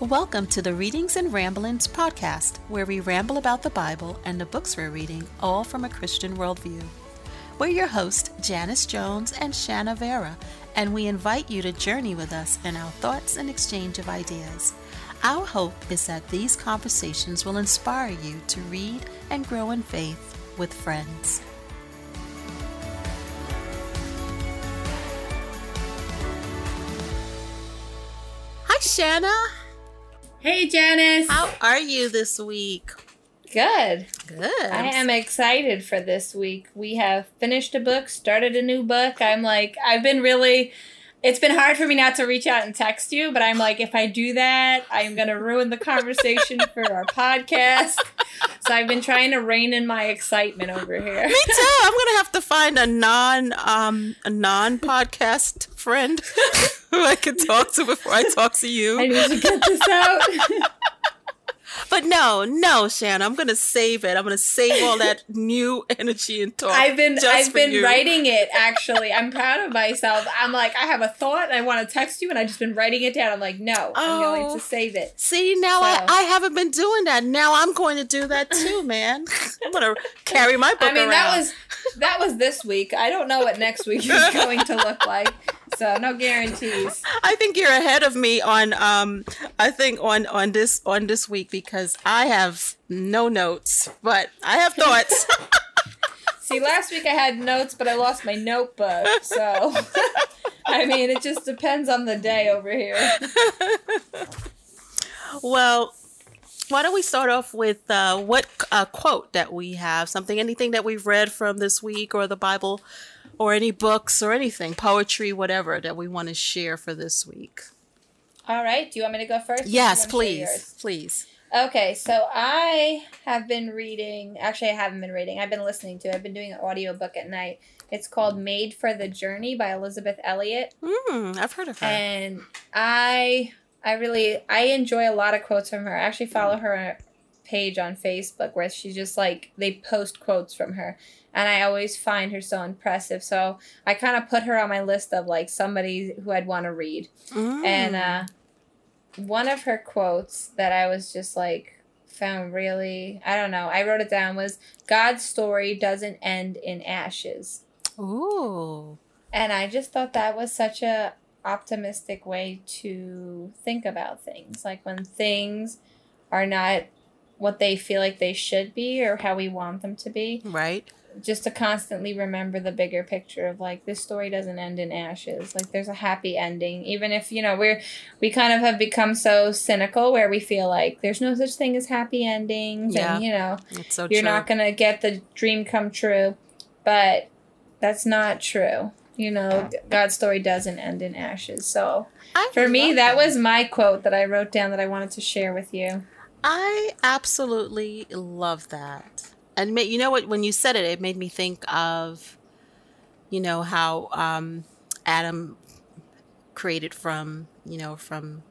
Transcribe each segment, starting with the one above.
Welcome to the Readings and Ramblings podcast, where we ramble about the Bible and the books we're reading, all from a Christian worldview. We're your hosts, Janice Jones and Shanna Vera, and we invite you to journey with us in our thoughts and exchange of ideas. Our hope is that these conversations will inspire you to read and grow in faith with friends. Hi, Shanna. Hey, Janice. How are you this week? Good. Good. I am excited for this week. We have finished a book, started a new book. I'm like, I've been really. It's been hard for me not to reach out and text you, but I'm like, if I do that, I'm going to ruin the conversation for our podcast. So I've been trying to rein in my excitement over here. Me too. I'm gonna have to find a non um a non podcast friend who I can talk to before I talk to you. I need to get this out. But no, no, Shanna, I'm gonna save it. I'm gonna save all that new energy and talk. I've been I've been you. writing it actually. I'm proud of myself. I'm like I have a thought and I want to text you and I just been writing it down. I'm like no, I'm going Oh. to save it. See now I, I haven't been doing that. Now I'm going to do that too, man. I'm gonna carry my book I mean around. that was that was this week. I don't know what next week is going to look like. So no guarantees. I think you're ahead of me on um I think on on this on this week because I have no notes, but I have thoughts. See, last week I had notes, but I lost my notebook. So I mean, it just depends on the day over here. well, why don't we start off with uh, what uh, quote that we have? Something, anything that we've read from this week, or the Bible, or any books, or anything, poetry, whatever that we want to share for this week. All right. Do you want me to go first? or do you Yes, want to share yours? please, please. Okay, so I have been reading. Actually, I haven't been reading. I've been listening to. it. I've been doing an audiobook at night. It's called "Made for the Journey" by Elisabeth Elliot. Mm, I've heard of her. and I I really I enjoy a lot of quotes from her. I actually follow her page on Facebook where she just like they post quotes from her and I always find her so impressive. So I kind of put her on my list of like somebody who I'd want to read. Mm. And uh one of her quotes that I was just like found really I don't know. I wrote it down was God's story doesn't end in ashes. Ooh. And I just thought that was such a optimistic way to think about things. Like when things are not what they feel like they should be or how we want them to be, Right. Just to constantly remember the bigger picture of like this story doesn't end in ashes. Like there's a happy ending even if, you know, we're we kind of have become so cynical where we feel like there's no such thing as happy endings Yeah. and you know, so you're true. not going to get the dream come true. But that's not true. You know, God's story doesn't end in ashes. So I for me, love that was my quote that I wrote down that I wanted to share with you. I absolutely love that. And you know what? When you said it, it made me think of, you know, how um, Adam created from, you know, from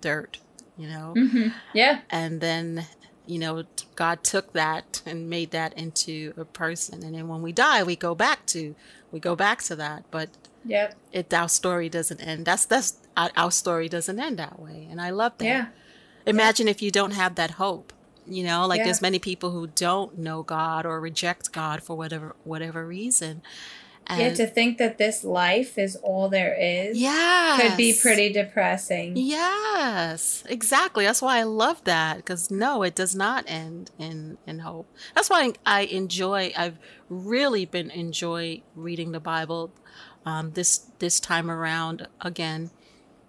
dirt, you know, Mm-hmm. Yeah. and then, you know, God took that and made that into a person. And then when we die, we go back to, we go back to that. But yeah, it, our story doesn't end. That's that's our, our story doesn't end that way, and I love that. Yeah. Imagine if you don't have that hope. You know, like Yeah. there's many people who don't know God or reject God for whatever whatever reason. And yeah. To think that this life is all there is yeah could be pretty depressing. Yes, exactly. That's why I love that because no, it does not end in in hope. That's why I enjoy. I've really been enjoy reading the Bible um, this this time around again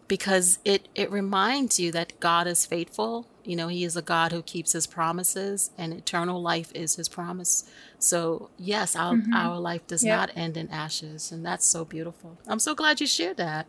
because it it reminds you that God is faithful. You know, He is a God who keeps His promises, and eternal life is His promise. So yes, our Mhm. our life does Yep. not end in ashes, and that's so beautiful. I'm so glad you shared that.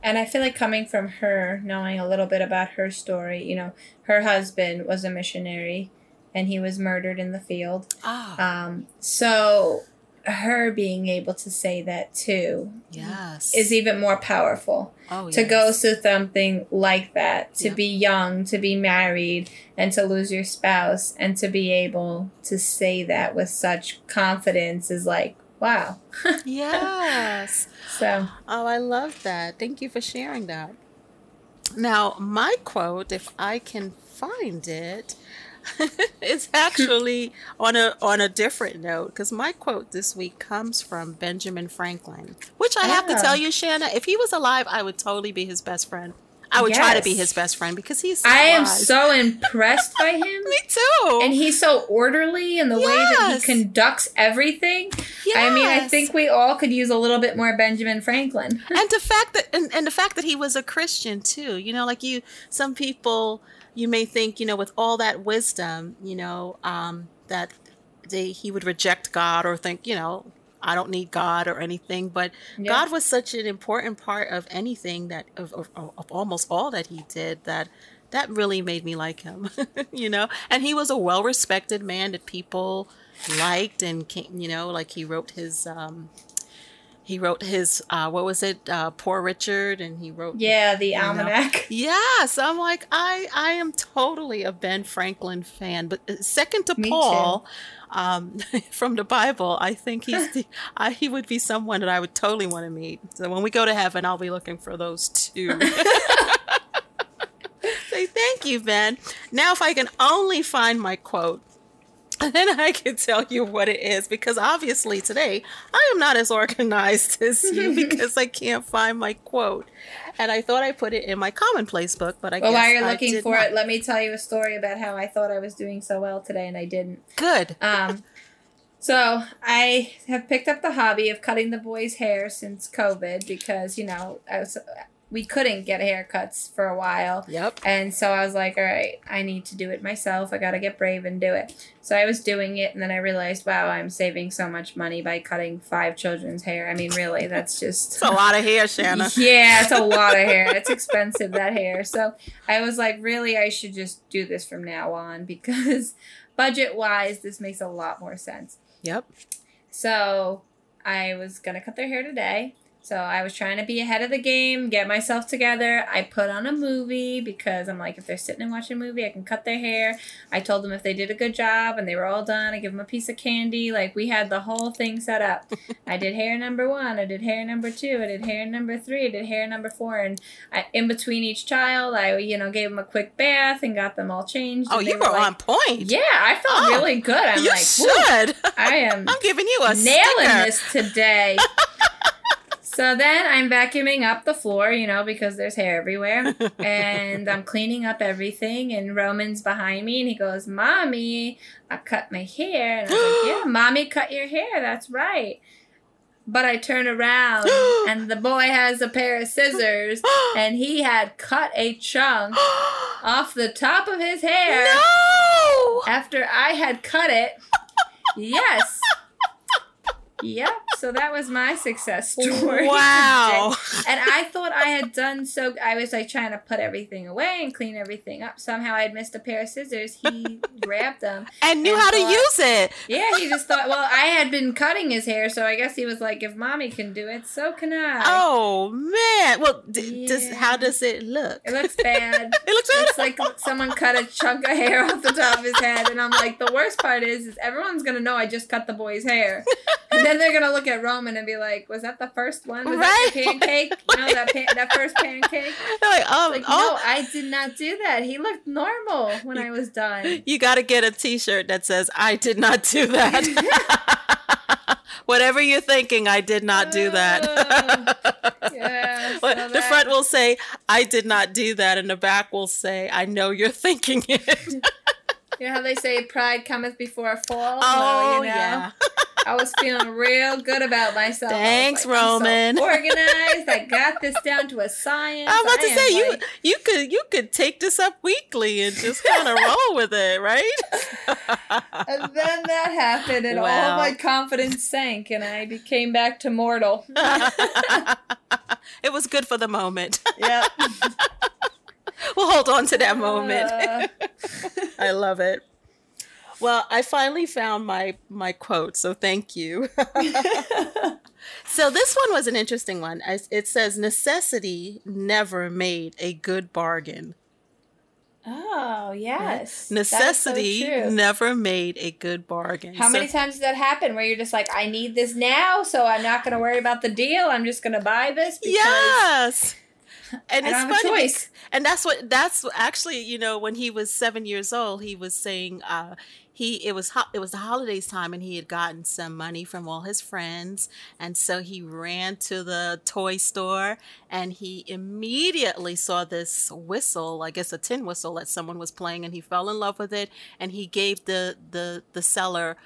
And I feel like coming from her, knowing a little bit about her story, you know, her husband was a missionary and he was murdered in the field. Ah, Um, so her being able to say that too yes. is even more powerful. oh, to go through something like that, to Yep. be young, to be married, and to lose your spouse, and to be able to say that with such confidence is like, wow. yes. So, Oh, I love that. Thank you for sharing that. Now, my quote, if I can find it, it's actually on a on a different note because my quote this week comes from Benjamin Franklin, which I have to Ah. tell you, Shanna, if he was alive, I would totally be his best friend. I would try to be his best friend because he's so I am wise. so impressed by him. Me too. And he's so orderly in the way that he conducts everything. Yes. I mean, I think we all could use a little bit more Benjamin Franklin. and the fact that and, and the fact that he was a christian too you know like you some people you may think you know with all that wisdom you know um that they he would reject god or think you know i don't need god or anything but Yeah. god was such an important part of anything that of, of, of almost all that he did that that really made me like him you know and he was a well respected man that people liked and came, you know like he wrote his um he wrote his uh what was it uh poor richard and he wrote Yeah, the know. almanac. yes i'm like i i am totally a ben franklin fan but uh, second to Me paul um from the bible i think he's the I, he would be someone that i would totally want to meet so when we go to heaven i'll be looking for those two say thank you ben now if i can only find my quote then I can tell you what it is because obviously today I am not as organized as you because I can't find my quote. And I thought I put it in my commonplace book, but I Well, guess while you're looking for not. it, let me tell you a story about how I thought I was doing so well today and I didn't. Good. Um, so I have picked up the hobby of cutting the boys' hair since COVID because you know I was, we couldn't get haircuts for a while. Yep. And so I was like, all right, I need to do it myself. I got to get brave and do it. So I was doing it, and then I realized, wow, I'm saving so much money by cutting five children's hair. I mean, really, that's just. It's a lot of hair, Shanna. Yeah, it's a lot of hair. It's expensive, that hair. So I was like, really, I should just do this from now on because budget wise, this makes a lot more sense. Yep. So I was gonna cut their hair today. So I was trying to be ahead of the game, get myself together. I put on a movie because I'm like, if they're sitting and watching a movie, I can cut their hair. I told them if they did a good job and they were all done, I give them a piece of candy. Like we had the whole thing set up. I did hair number one, I did hair number two, I did hair number three, I did hair number four, and I, in between each child, I you know gave them a quick bath and got them all changed. Oh, you were like- on point. Yeah, I felt Oh, really good. I'm you like, "Whew, should. I am I'm giving you a nailing sticker. this today. so then I'm vacuuming up the floor, you know, because there's hair everywhere. and I'm cleaning up everything. And Roman's behind me and he goes, Mommy, I cut my hair. And I was like, Yeah, Mommy cut your hair. That's right. But I turn around and the boy has a pair of scissors and he had cut a chunk off the top of his hair no. after I had cut it. Yes. Yep. So that was my success story. Wow. And I thought I had done so. I was like trying to put everything away and clean everything up. Somehow I had missed a pair of scissors. He grabbed them. And knew And how to use it. Yeah, he just thought, well, I had been cutting his hair, so I guess he was like, if mommy can do it, so can I. Oh man. Well, d- does how does it look? It looks bad. It looks bad. It's like someone cut a chunk of hair off the top of his head, and I'm like, the worst part is, is everyone's gonna know I just cut the boy's hair, and then they're gonna look at Roman and be like, "Was that the first one? Was that the Right. pancake? You know that pan- that first pancake?" They're like, um, Like, oh, no, I did not do that. He looked normal when I was done. You got to get a T-shirt that says "I did not do that." Whatever you're thinking, I did not do that. Yeah, the that- front will say "I did not do that," and the back will say "I know you're thinking it." You know how they say pride cometh before a fall? oh Well, you know, yeah, I was feeling real good about myself. Thanks, like, I'm so Roman. organized. I got this down to a science. I'm about to I am say you like- you could you could take this up weekly and just kind of roll with it, right? And then that happened, and all my confidence sank, and I became back to mortal. it was good for the moment. yep. we'll hold on to that moment. I love it. Well, I finally found my my quote, so thank you. so this one was an interesting one. It says necessity never made a good bargain. oh yes, Necessity so never made a good bargain. How So- many times does that happen where you're just like, I need this now, so I'm not going to worry about the deal. I'm just going to buy this because Yes. and I it's don't have a funny choice. and that's what that's actually you know when he was seven years old he was saying uh he it was ho- it was the holidays time and he had gotten some money from all his friends. And so he ran to the toy store and he immediately saw this whistle i guess a tin whistle that someone was playing and he fell in love with it. And he gave the the the seller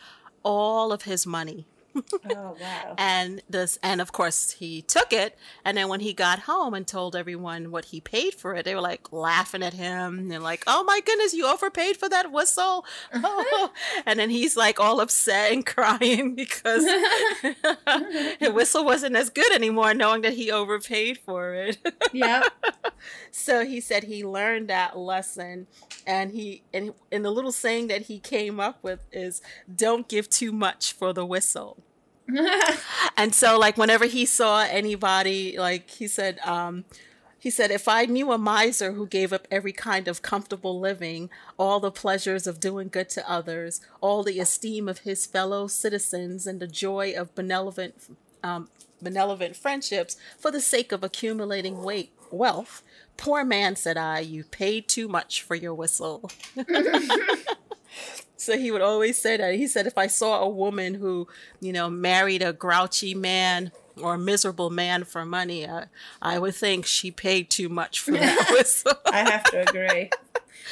all of his money Oh wow. and this and of course he took it and then when he got home and told everyone what he paid for it they were like laughing at him and like oh my goodness you overpaid for that whistle oh. and then he's like all upset and crying because the whistle wasn't as good anymore knowing that he overpaid for it yep. so he said he learned that lesson and he and, and the little saying that he came up with is don't give too much for the whistle and so like whenever he saw anybody like he said um he said if i knew a miser who gave up every kind of comfortable living all the pleasures of doing good to others all the esteem of his fellow citizens and the joy of benevolent um, benevolent friendships for the sake of accumulating weight wealth poor man said i you paid too much for your whistle so he would always say that. He said, if I saw a woman who, you know, married a grouchy man or a miserable man for money, I, I would think she paid too much for that whistle. I have to agree.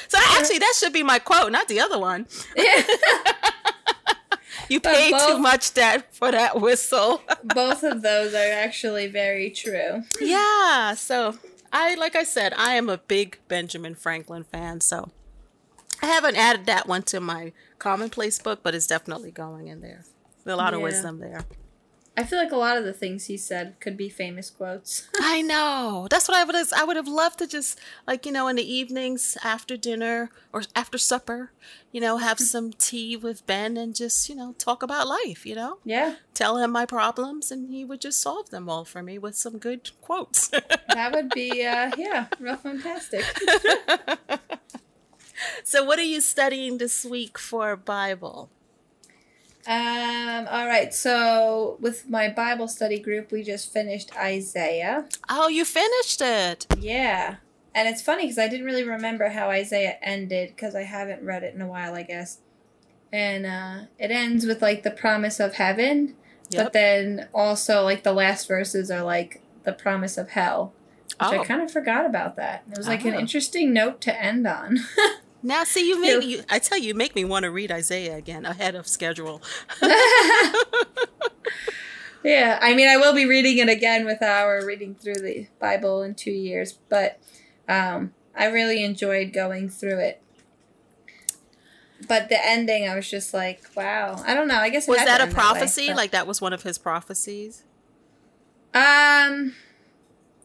so actually, that should be my quote, not the other one. You But paid too much that for that whistle. Both of those are actually very true. yeah. So I, like I said, I am a big Benjamin Franklin fan. So I haven't added that one to my commonplace book, but it's definitely going in there. A lot of wisdom there. I feel like a lot of the things he said could be famous quotes. I know. That's what I would have. I would have loved to just like you know in the evenings after dinner or after supper, you know, have some tea with Ben and just you know talk about life. You know, Yeah, tell him my problems and he would just solve them all for me with some good quotes. that would be uh yeah, real fantastic. so, what are you studying this week for Bible? Um all right. So with my Bible study group, we just finished Isaiah. Oh, you finished it. Yeah. And it's funny because I didn't really remember how Isaiah ended because I haven't read it in a while, I guess. And uh, it ends with like the promise of heaven, but then also like the last verses are like the promise of hell, which Oh. I kind of forgot about that. It was like an Oh. interesting note to end on. Now, see, you make You-. I tell you, you make me want to read Isaiah again ahead of schedule. yeah, I mean, I will be reading it again with our reading through the Bible in two years, but um, I really enjoyed going through it. But the ending, I was just like, wow. I don't know. I guess Was that a end way, prophecy? like that was one of his prophecies? um,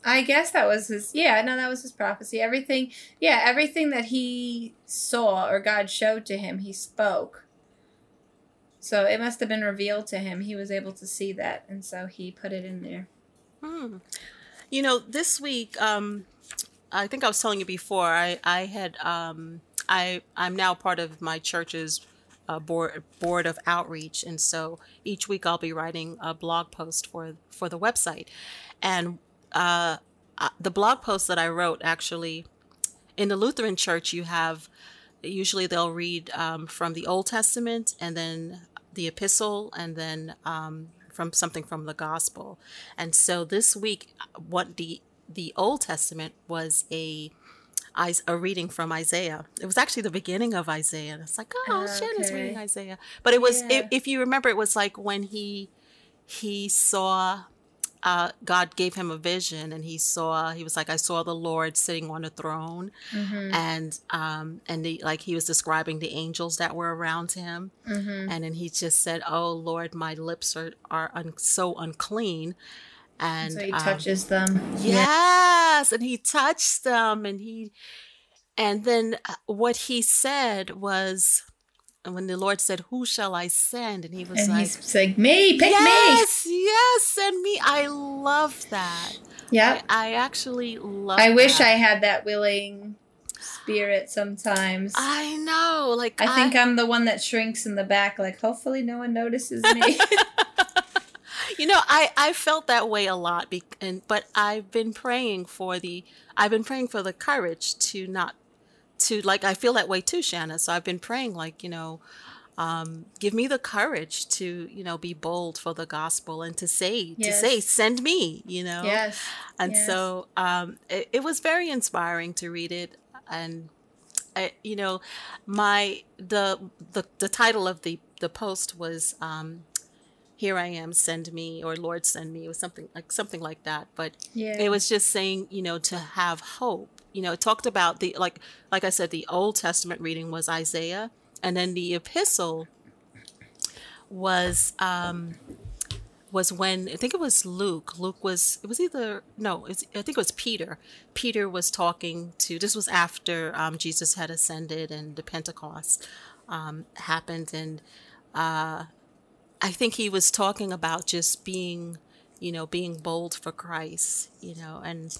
I guess that was his. Yeah, no, that was his prophecy. Everything, yeah, everything that he saw or God showed to him, he spoke. So it must have been revealed to him. He was able to see that, and so he put it in there. Hmm. You know, this week, um, I think I was telling you before. I I had um, I I'm now part of my church's uh, board board of outreach, and so each week I'll be writing a blog post for for the website, and uh, the blog post that I wrote actually in the Lutheran Church you have usually they'll read um, from the Old Testament and then the Epistle and then um, from something from the Gospel. And so this week, what the the Old Testament was a a reading from Isaiah. It was actually the beginning of Isaiah. It's like, oh, Shanna's Okay. reading Isaiah. But it was, Yeah. if, if you remember, it was like when he he saw uh, God gave him a vision, and he saw he was like, I saw the Lord sitting on a throne, Mm-hmm. and um and the, like he was describing the angels that were around him, Mm-hmm. and then he just said, "Oh Lord, my lips are are un- so unclean," and so he um, touches them. Yes, and he touched them, and he, and then uh, what he said was, when the Lord said, "Who shall I send?" and he was And like, he's like, me, pick me. "Yes, yes, send me." I love that. Yeah. I, I actually love. I wish that. I had that willing spirit sometimes. I, I know, like I think I'm the one that shrinks in the back, like, hopefully no one notices me. you know, I I felt that way a lot, be, and but I've been praying for the I've been praying for the courage to not to like I feel that way too, Shanna. So I've been praying like you know. Um, give me the courage to, you know, be bold for the gospel and to say, Yes. to say, send me, you know. Yes. And yes. so um, it, it was very inspiring to read it. And I, you know, my the the the title of the the post was um, "Here I am, send me" or "Lord, send me." It was something like something like that. But Yeah. it was just saying, you know, to have hope. You know, it talked about the like like I said, the Old Testament reading was Isaiah, and then the epistle was um was when I think it was Luke. Luke was it was either no, I think it was Peter. Peter was talking to. This was after um, Jesus had ascended and the Pentecost um, happened, and uh, I think he was talking about just being, you know, being bold for Christ, you know, and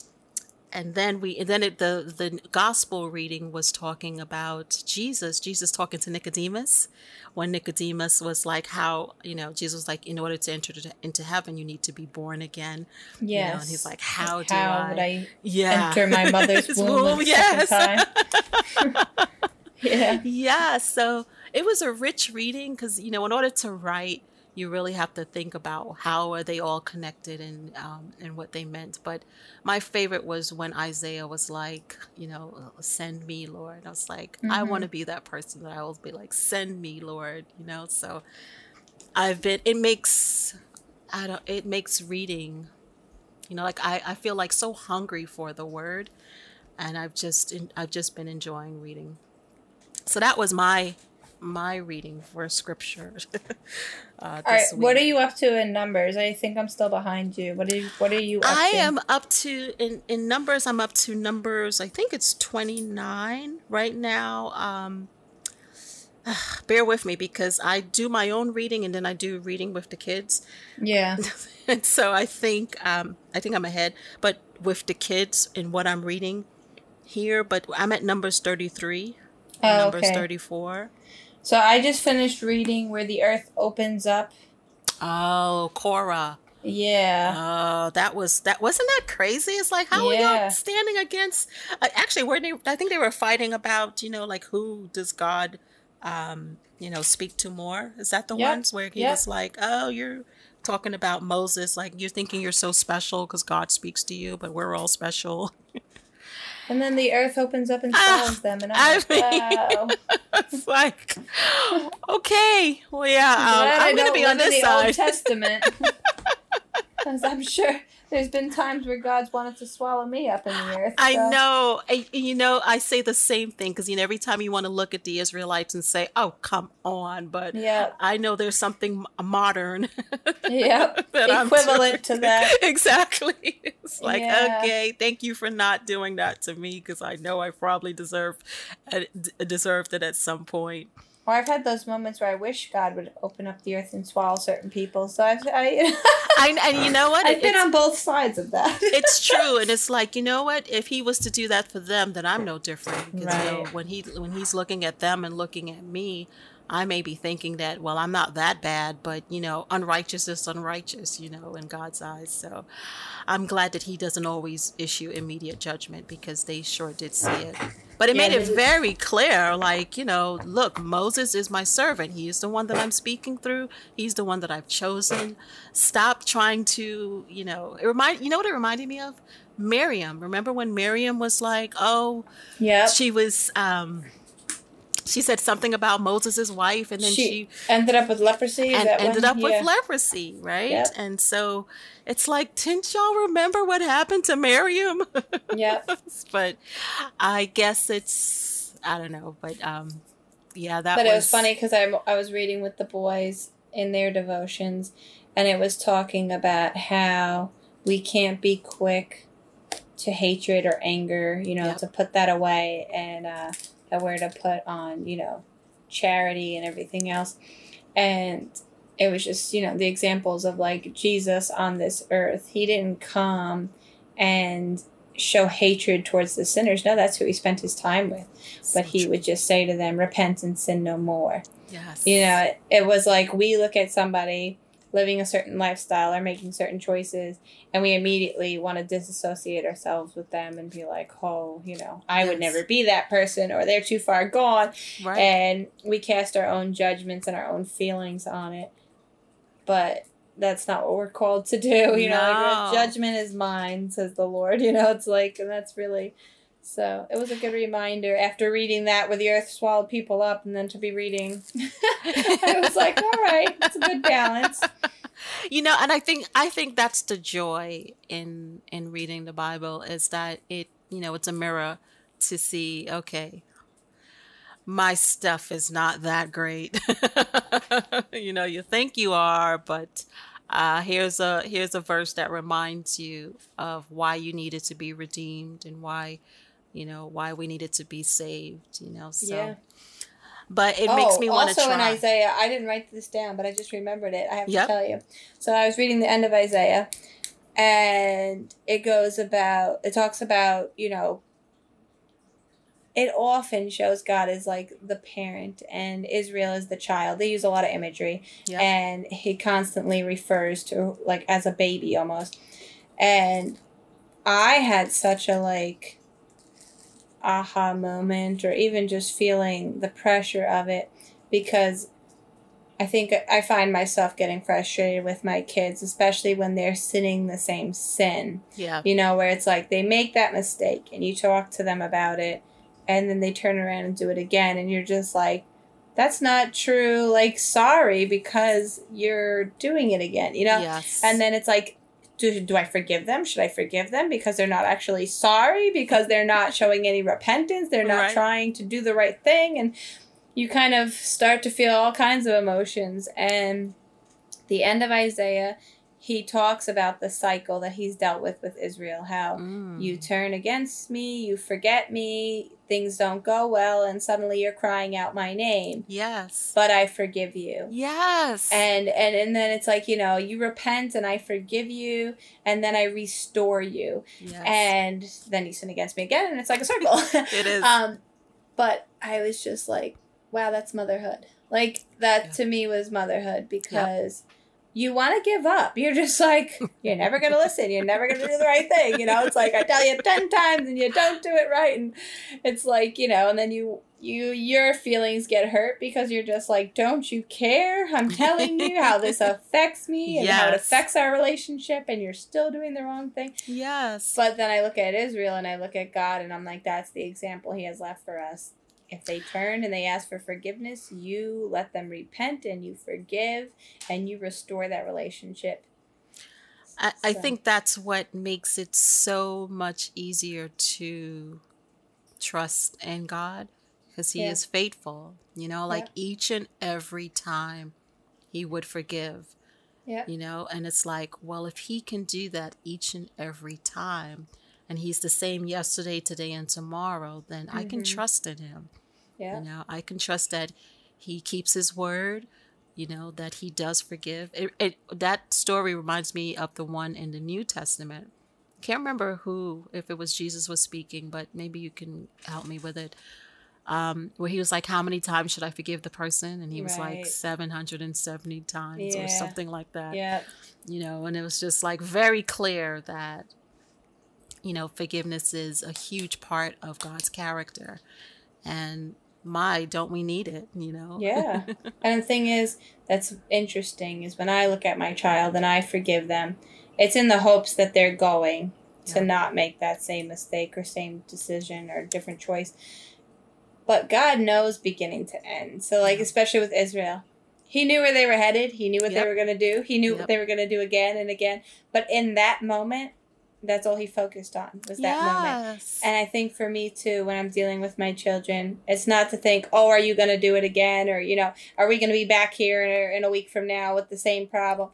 and then we and then it, the the gospel reading was talking about Jesus. Jesus talking to Nicodemus when Nicodemus was like, "How you know?" Jesus was like, "In order to enter to- into heaven, you need to be born again." yes. You know, and he's like, "How do How I?" would I yeah. enter my mother's womb, yes. yeah. yeah so it was a rich reading because you know in order to write you really have to think about how are they all connected and um, and what they meant. But my favorite was when isaiah was like you know send me lord. I was like i Mhm. want to be that person that i always be like send me lord you know? So i've been it makes i don't it makes reading you know like i, I feel like so hungry for the word and i've just i've just been enjoying reading. So that was my my reading for scripture uh, All right. this What are you up to in numbers? I think I'm still behind you. What are you, What are you up I to? am up to in in numbers. I'm up to numbers. I think it's 29 right now. Um, bear with me because I do my own reading and then I do reading with the kids. Yeah. and so I think um, I think I'm ahead, but with the kids in what I'm reading here, but I'm at numbers 33, Oh, numbers okay. 34. So I just finished reading where the earth opens up. Oh, Korah. Yeah. Oh, that was that wasn't that crazy? It's like how are y'all standing against? Uh, actually, were they? I think they were fighting about you know like who does God, um, you know, speak to more? Is that the Yep. ones where he Yep. was like, oh, you're talking about Moses, like you're thinking you're so special because God speaks to you, but we're all special. And then the earth opens up and Ah, swallows them. And I I'm like, mean- wow. it's like, okay, well, yeah, um, I'm gonna be on this the Old side. Testament. Because I'm sure there's been times where God's wanted to swallow me up in the earth. I know. I, you know, I say the same thing because you know every time you want to look at the Israelites and say, "Oh, come on," but Yep. I know there's something modern. yeah. Equivalent to that. exactly. It's like, Yeah. okay, thank you for not doing that to me because I know I probably deserve uh, d- deserved it at some point. Or I've had those moments where I wish God would open up the earth and swallow certain people. So I've, I, I, and you know what? I've been It's- on both sides of that. it's true and it's like you know what if he was to do that for them then i'm no different 'Cause, you know, Right. when he when he's looking at them and looking at me i may be thinking that well i'm not that bad but you know unrighteous is unrighteous you know in god's eyes. So i'm glad that he doesn't always issue immediate judgment because they sure did see it. But it Yeah, made it very clear like you know look moses is my servant. He is the one that i'm speaking through. He's the one that i've chosen. Stop trying to you know it remind you know what it reminded me of? Miriam. Remember when miriam was like oh yeah, she was um she said something about moses' wife and then she, She ended up with leprosy. And ended up with leprosy right Yep. and so it's like didn't y'all remember what happened to miriam Yep. but i guess it's i don't know but um yeah that but was it was funny because I, I was reading with the boys in their devotions and it was talking about how we can't be quick to hatred or anger you know Yep. to put that away and uh, that we're to put on you know charity and everything else. And it was just you know the examples of like jesus on this earth he didn't come and show hatred towards the sinners. No that's who he spent his time with. But he would just say to them, repent and sin no more. yes. You know, it, it was like we look at somebody living a certain lifestyle or making certain choices and we immediately want to disassociate ourselves with them and be like oh you know i would never be that person or they're too far gone. Right. and we cast our own judgments and our own feelings on it. But that's not what we're called to do you know like, judgment is mine says the lord you know it's like and that's really so it was a good reminder after reading that where the earth swallowed people up and then to be reading. I was like all right it's a good balance. You know and i think i think that's the joy in in reading the bible is that it you know it's a mirror to see okay my stuff is not that great. You know you think you are but uh here's a here's a verse that reminds you of why you needed to be redeemed and why you know why we needed to be saved you know so Yeah. but it makes Oh, me want to also in Isaiah, I didn't write this down, but I just remembered it. I have Yep. to tell you. So I was reading the end of Isaiah, and it goes about. It talks about you know. It often shows God as like the parent and Israel as the child. They use a lot of imagery, Yep. and he constantly refers to like as a baby almost. And I had such a like aha moment or even just feeling the pressure of it because I think I find myself getting frustrated with my kids, especially when they're sinning the same sin. yeah You know, where it's like they make that mistake and you talk to them about it and then they turn around and do it again and you're just like that's not true. Like sorry because you're doing it again, you know? yes And then it's like, do, do I forgive them? Should I forgive them because they're not actually sorry? Because they're not showing any repentance? They're not Right. trying to do the right thing? And you kind of start to feel all kinds of emotions. And the end of Isaiah, he talks about the cycle that he's dealt with with Israel how Mm. you turn against me, you forget me, things don't go well, and suddenly you're crying out my name. yes But I forgive you yes and and and then it's like you know you repent and i forgive you and then i restore you yes. and then you sin against me again and it's like a circle It is. um but i was just like wow that's motherhood like that Yeah. to me was motherhood because you want to give up. You're just like you're never gonna listen. You're never gonna do the right thing you know? It's like i tell you 10 times and you don't do it right. And it's like you know and then you you your feelings get hurt because you're just like don't you care? I'm telling you how this affects me and how it affects our relationship and you're still doing the wrong thing. Yes. but then i look at israel and i look at god and i'm like that's the example he has left for us if they turn and they ask for forgiveness you let them repent and you forgive and you restore that relationship I, I think that's what makes it so much easier to trust in God because He Yeah. is faithful. You know, like Yeah. each and every time He would forgive, yeah you know, and it's like, well, if He can do that each and every time, and He's the same yesterday, today, and tomorrow, then I can Mhm. trust in Him. yeah You know, I can trust that he keeps his word, you know, that he does forgive. It, it that story reminds me of the one in the New Testament. Can't remember who, if it was Jesus was speaking, but maybe you can help me with it. Um, where he was like, How many times should I forgive the person? And he was like, Right. 770 times or something like that yeah you know, and it was just like very clear that, you know, forgiveness is a huge part of God's character. And my, don't we need it, you know? Yeah. and the thing is, that's interesting is when I look at my child and I forgive them, it's in the hopes that they're going to Yeah. not make that same mistake or same decision or different choice. But God knows beginning to end. So, like, especially with Israel, He knew where they were headed. He knew what Yep. they were going to do. He knew Yep. what they were going to do again and again. But in that moment, that's all he focused on was that moment. And I think for me too, when I'm dealing with my children, it's not to think, oh, are you going to do it again? Or, you know, are we going to be back here in a, in a week from now with the same problem?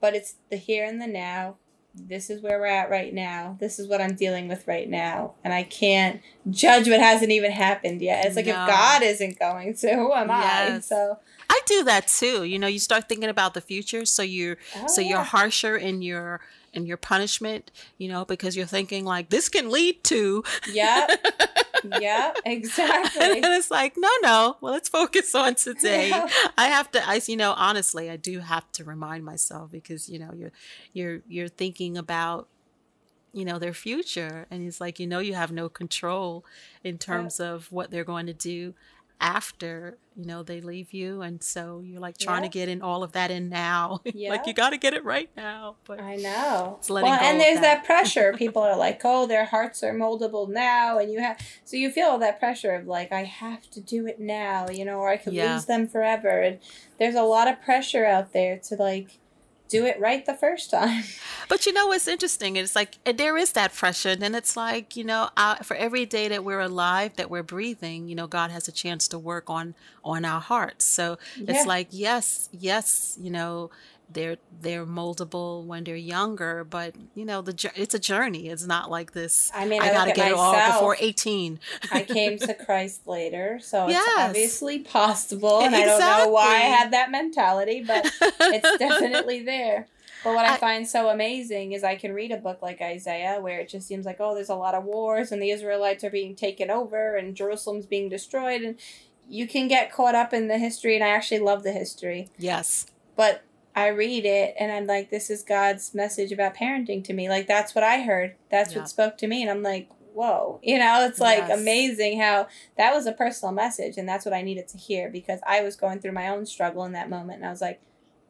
But it's the here and the now. This is where we're at right now. This is what I'm dealing with right now. And I can't judge what hasn't even happened yet. It's like No. if God isn't going to, who am I? So, I do that too. You know, you start thinking about the future, so you're oh, so you're oh, harsher in your in your punishment, you know, because you're thinking like this can lead to Yeah. yeah, exactly. and it's like, no, no. Well, let's focus on today. Yeah. I have to. I, you know, honestly, I do have to remind myself because you know you're you're you're thinking about you know their future and it's like you know you have no control in terms of what they're going to do after you know they leave you and so you're like trying yeah. to get in all of that in now yeah. like you got to get it right now but i know it's letting well, and there's that. that pressure people are like oh their hearts are moldable now and you have so you feel all that pressure of like i have to do it now you know or i could yeah. lose them forever and there's a lot of pressure out there to like do it right the first time. But you know what's interesting? It's like there is that pressure. And it's like, you know, uh, for every day that we're alive, that we're breathing, you know, God has a chance to work on on our hearts. So yeah. it's like, yes, yes, you know, they're they're moldable when they're younger but you know the it's a journey it's not like this i mean i, I gotta get myself. it all before 18 i came to christ later so yes. it's obviously possible and exactly. i don't know why i had that mentality but it's definitely there but what I, I, find so amazing is I can read a book like Isaiah where it just seems like, oh, there's a lot of wars and the Israelites are being taken over and Jerusalem's being destroyed. And you can get caught up in the history, and I actually love the history. Yes. But I read it and I'm like, this is God's message about parenting to me. Like, that's what I heard. That's yeah. what spoke to me. And I'm like, whoa. You know, it's like yes. amazing how that was a personal message. And that's what I needed to hear because I was going through my own struggle in that moment. And I was like,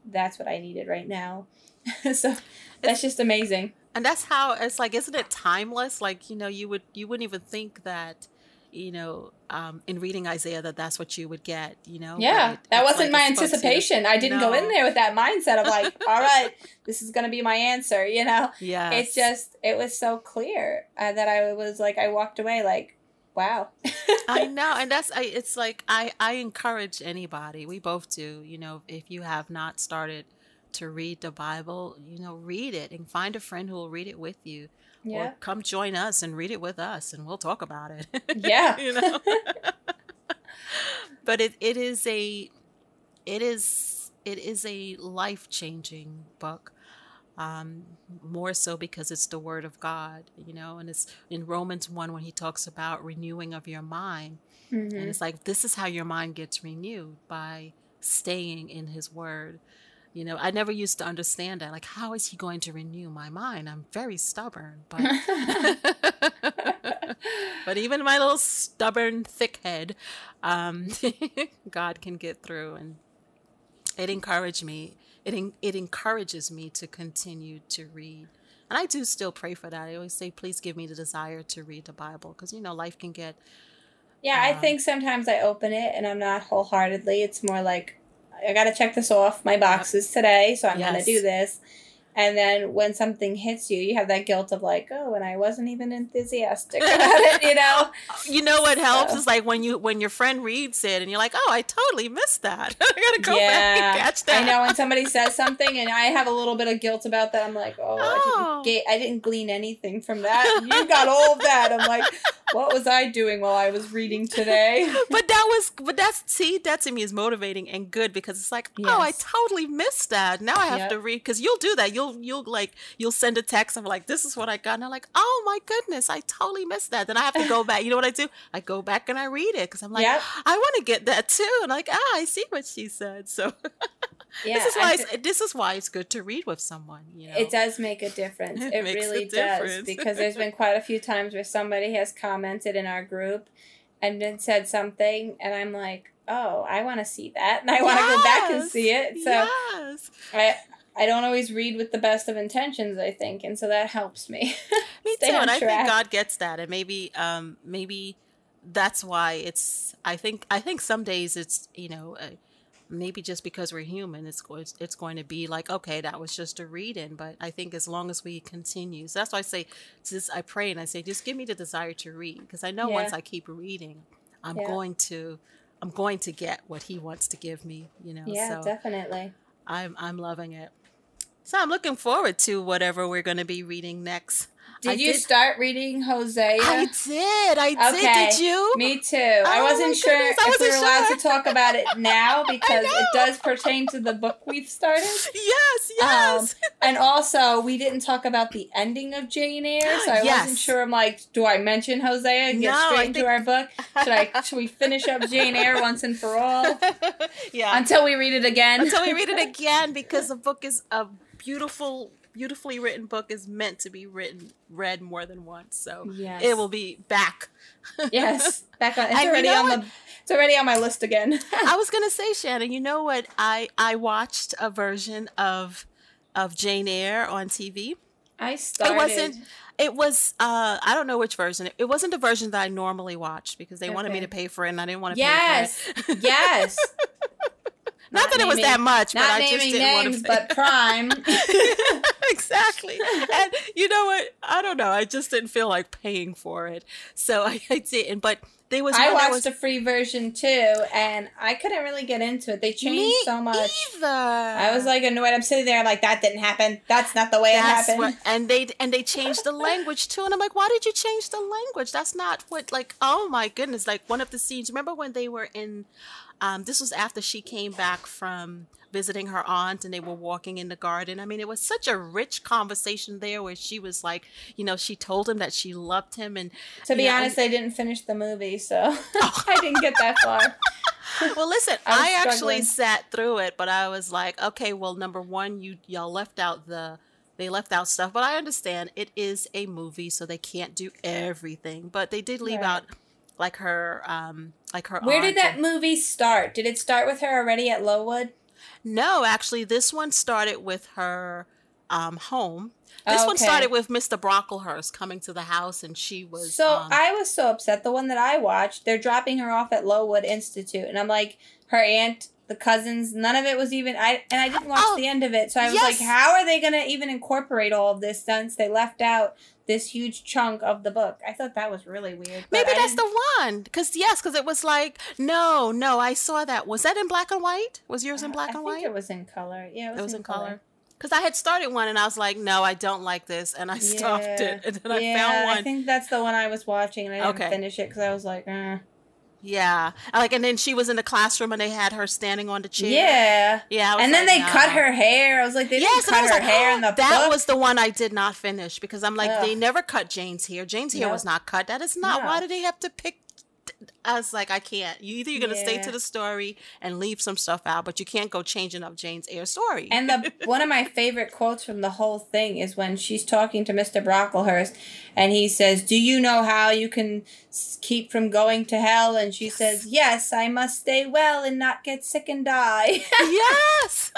that's what I needed right now. so that's just amazing. And that's how it's like, isn't it timeless? Like, you know, you would, you wouldn't even think that you know, um, in reading Isaiah that that's what you would get, you know? Yeah, it, that wasn't like my anticipation. I didn't no. go in there with that mindset of like, all right, this is going to be my answer, you know? Yeah. It's just, it was so clear uh, that I was like, I walked away like, wow. I know. And that's, I, it's like, I, I encourage anybody, we both do, you know, if you have not started to read the Bible, you know, read it and find a friend who will read it with you yeah. Or come join us and read it with us and we'll talk about it. Yeah. you know. but it, it is a it is it is a life changing book. Um, more so because it's the word of God, you know, and it's in Romans 1 when he talks about renewing of your mind. Mm-hmm. And it's like, this is how your mind gets renewed by staying in his word. You know, I never used to understand that. Like, how is he going to renew my mind? I'm very stubborn, but but even my little stubborn thick head, um, God can get through, and it encouraged me. It it encourages me to continue to read, and I do still pray for that. I always say, please give me the desire to read the Bible, because you know, life can get. Yeah, I um, think sometimes I open it and I'm not wholeheartedly. It's more like I got to check this off my boxes today, so I'm yes. going to do this. And then when something hits you, you have that guilt of like, oh, and I wasn't even enthusiastic about it, you know. You know what helps so. is like when you when your friend reads it and you're like, oh, I totally missed that. I gotta go yeah. back and catch that. I know when somebody says something and I have a little bit of guilt about that. I'm like, oh, oh. I, didn't oh. ga- I didn't glean anything from that. You got all of that. I'm like, what was I doing while I was reading today? but that was, but that's see, that to me is motivating and good because it's like, yes. oh, I totally missed that. Now I have yep. to read because you'll do that. You'll you'll like you'll send a text of like, this is what I got, and I'm like, oh my goodness, I totally missed that. Then I have to go back. You know what I do? I go back and I read it because I'm like, yep. I want to get that too. And like, ah, I see what she said. So. Yeah, this is why th- this is why it's good to read with someone. You know? It does make a difference. It, it really does because there's been quite a few times where somebody has commented in our group and then said something, and I'm like, oh, I want to see that, and I want to yes, go back and see it. So yes. I I don't always read with the best of intentions, I think, and so that helps me. me too, and I think God gets that, and maybe um maybe that's why it's. I think I think some days it's you know. Uh, maybe just because we're human, it's going it's going to be like okay, that was just a read in. But I think as long as we continue, so that's why I say, just I pray and I say, just give me the desire to read because I know yeah. once I keep reading, I'm yeah. going to I'm going to get what He wants to give me. You know, yeah, so definitely. I'm I'm loving it. So I'm looking forward to whatever we're going to be reading next. Did I you did, start reading Hosea? I did. I did. Okay. Did you? Me too. Oh, I wasn't sure I if wasn't we were sure. allowed to talk about it now because it does pertain to the book we've started. Yes, yes. Um, and also, we didn't talk about the ending of Jane Eyre, so I yes. wasn't sure. I'm like, do I mention Hosea and get no, straight into our book? Should I? Should we finish up Jane Eyre once and for all? yeah. Until we read it again. Until we read it again, because the book is a beautiful beautifully written book is meant to be written read more than once. So yes. it will be back. yes, back on. It's already on what? the. It's already on my list again. I was gonna say, Shanna. You know what? I I watched a version of of Jane Eyre on TV. I started. It wasn't. It was. Uh, I don't know which version. It wasn't a version that I normally watch because they okay. wanted me to pay for it, and I didn't want to yes. pay for it. yes. Not, not that naming, it was that much, but I just didn't names, want to. But Prime. exactly. And you know what? I don't know. I just didn't feel like paying for it, so I, I didn't. But there was. I watched was, the free version too, and I couldn't really get into it. They changed so much. Either. I was like annoyed. I'm sitting there like that didn't happen. That's not the way That's it happened. What, and they and they changed the language too. And I'm like, why did you change the language? That's not what. Like, oh my goodness! Like one of the scenes. Remember when they were in um, this was after she came back from visiting her aunt and they were walking in the garden. I mean, it was such a rich conversation there where she was like, you know, she told him that she loved him. And to be honest, and, I didn't finish the movie, so I didn't get that far. well, listen, I, I actually sat through it, but I was like, okay, well, number one, you y'all left out the they left out stuff, but I understand it is a movie, so they can't do everything. But they did leave right. out like her um like her where did that and, movie start did it start with her already at lowood no actually this one started with her um home this okay. one started with Mr. Brocklehurst coming to the house, and she was. So um, I was so upset. The one that I watched, they're dropping her off at Lowood Institute, and I'm like, her aunt, the cousins, none of it was even. I and I didn't watch oh, the end of it, so I was yes. like, how are they going to even incorporate all of this since they left out this huge chunk of the book. I thought that was really weird. Maybe that's the one. Because yes, because it was like no, no. I saw that. Was that in black and white? Was yours in black uh, and white? it was in color. Yeah, it was, it was in, in color. Because I had started one and I was like, no, I don't like this, and I stopped yeah. it, and then yeah, I found one. I think that's the one I was watching, and I didn't okay. finish it because I was like, eh. Yeah, like and then she was in the classroom and they had her standing on the chair. Yeah, yeah. And then like, they cut her hair. I was like, they yes, didn't cut her like, hair in oh, the book. That book. was the one I did not finish because I'm like, Ugh. they never cut Jane's hair. Jane's hair was not cut. That is not. No. Why do they have to pick I was like, I can't. You either you're gonna yeah. stay to the story and leave some stuff out, but you can't go changing up Jane's Eyre story. And the one of my favorite quotes from the whole thing is when she's talking to Mr. Brocklehurst, and he says, "Do you know how you can keep from going to hell?" And she yes. says, "Yes, I must stay well and not get sick and die." yes.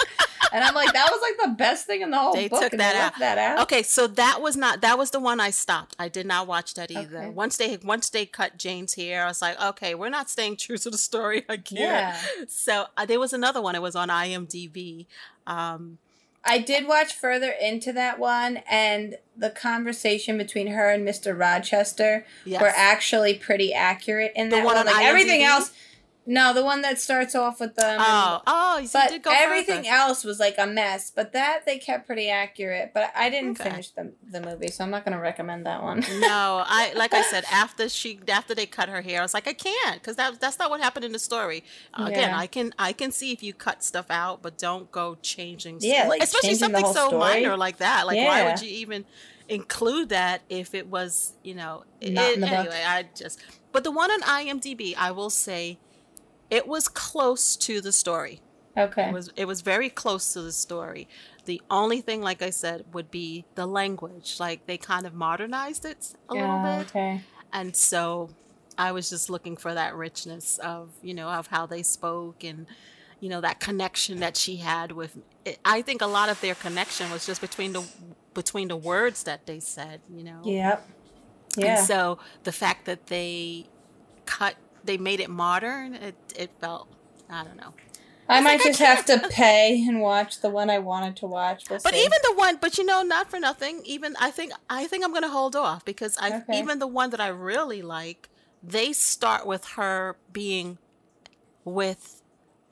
and I'm like, that was like the best thing in the whole they book. Took that, out. that out. Okay, so that was not that was the one I stopped. I did not watch that either. Okay. Once they once they cut Jane's hair, I was like, okay, we're not staying true to the story again. Yeah. So uh, there was another one. It was on IMDb. Um, I did watch further into that one, and the conversation between her and Mr. Rochester yes. were actually pretty accurate in the that one. one. Like everything else no, the one that starts off with them. Oh, oh, so but everything further. else was like a mess. But that they kept pretty accurate. But I didn't okay. finish the the movie, so I'm not gonna recommend that one. no, I like I said after she after they cut her hair, I was like I can't because that that's not what happened in the story. Uh, yeah. Again, I can I can see if you cut stuff out, but don't go changing. Yeah, like especially something so story. minor like that. Like yeah. why would you even include that if it was you know it, the anyway? Book. I just but the one on IMDb, I will say it was close to the story. Okay. It was it was very close to the story. The only thing, like I said, would be the language. Like they kind of modernized it a yeah, little bit. Okay. And so I was just looking for that richness of, you know, of how they spoke and you know that connection that she had with it. I think a lot of their connection was just between the between the words that they said, you know. Yep. Yeah. And so the fact that they cut they made it modern, it it felt I don't know. I, I might just I have to pay and watch the one I wanted to watch. We'll but see. even the one, but you know, not for nothing. Even I think I think I'm gonna hold off because I okay. even the one that I really like, they start with her being with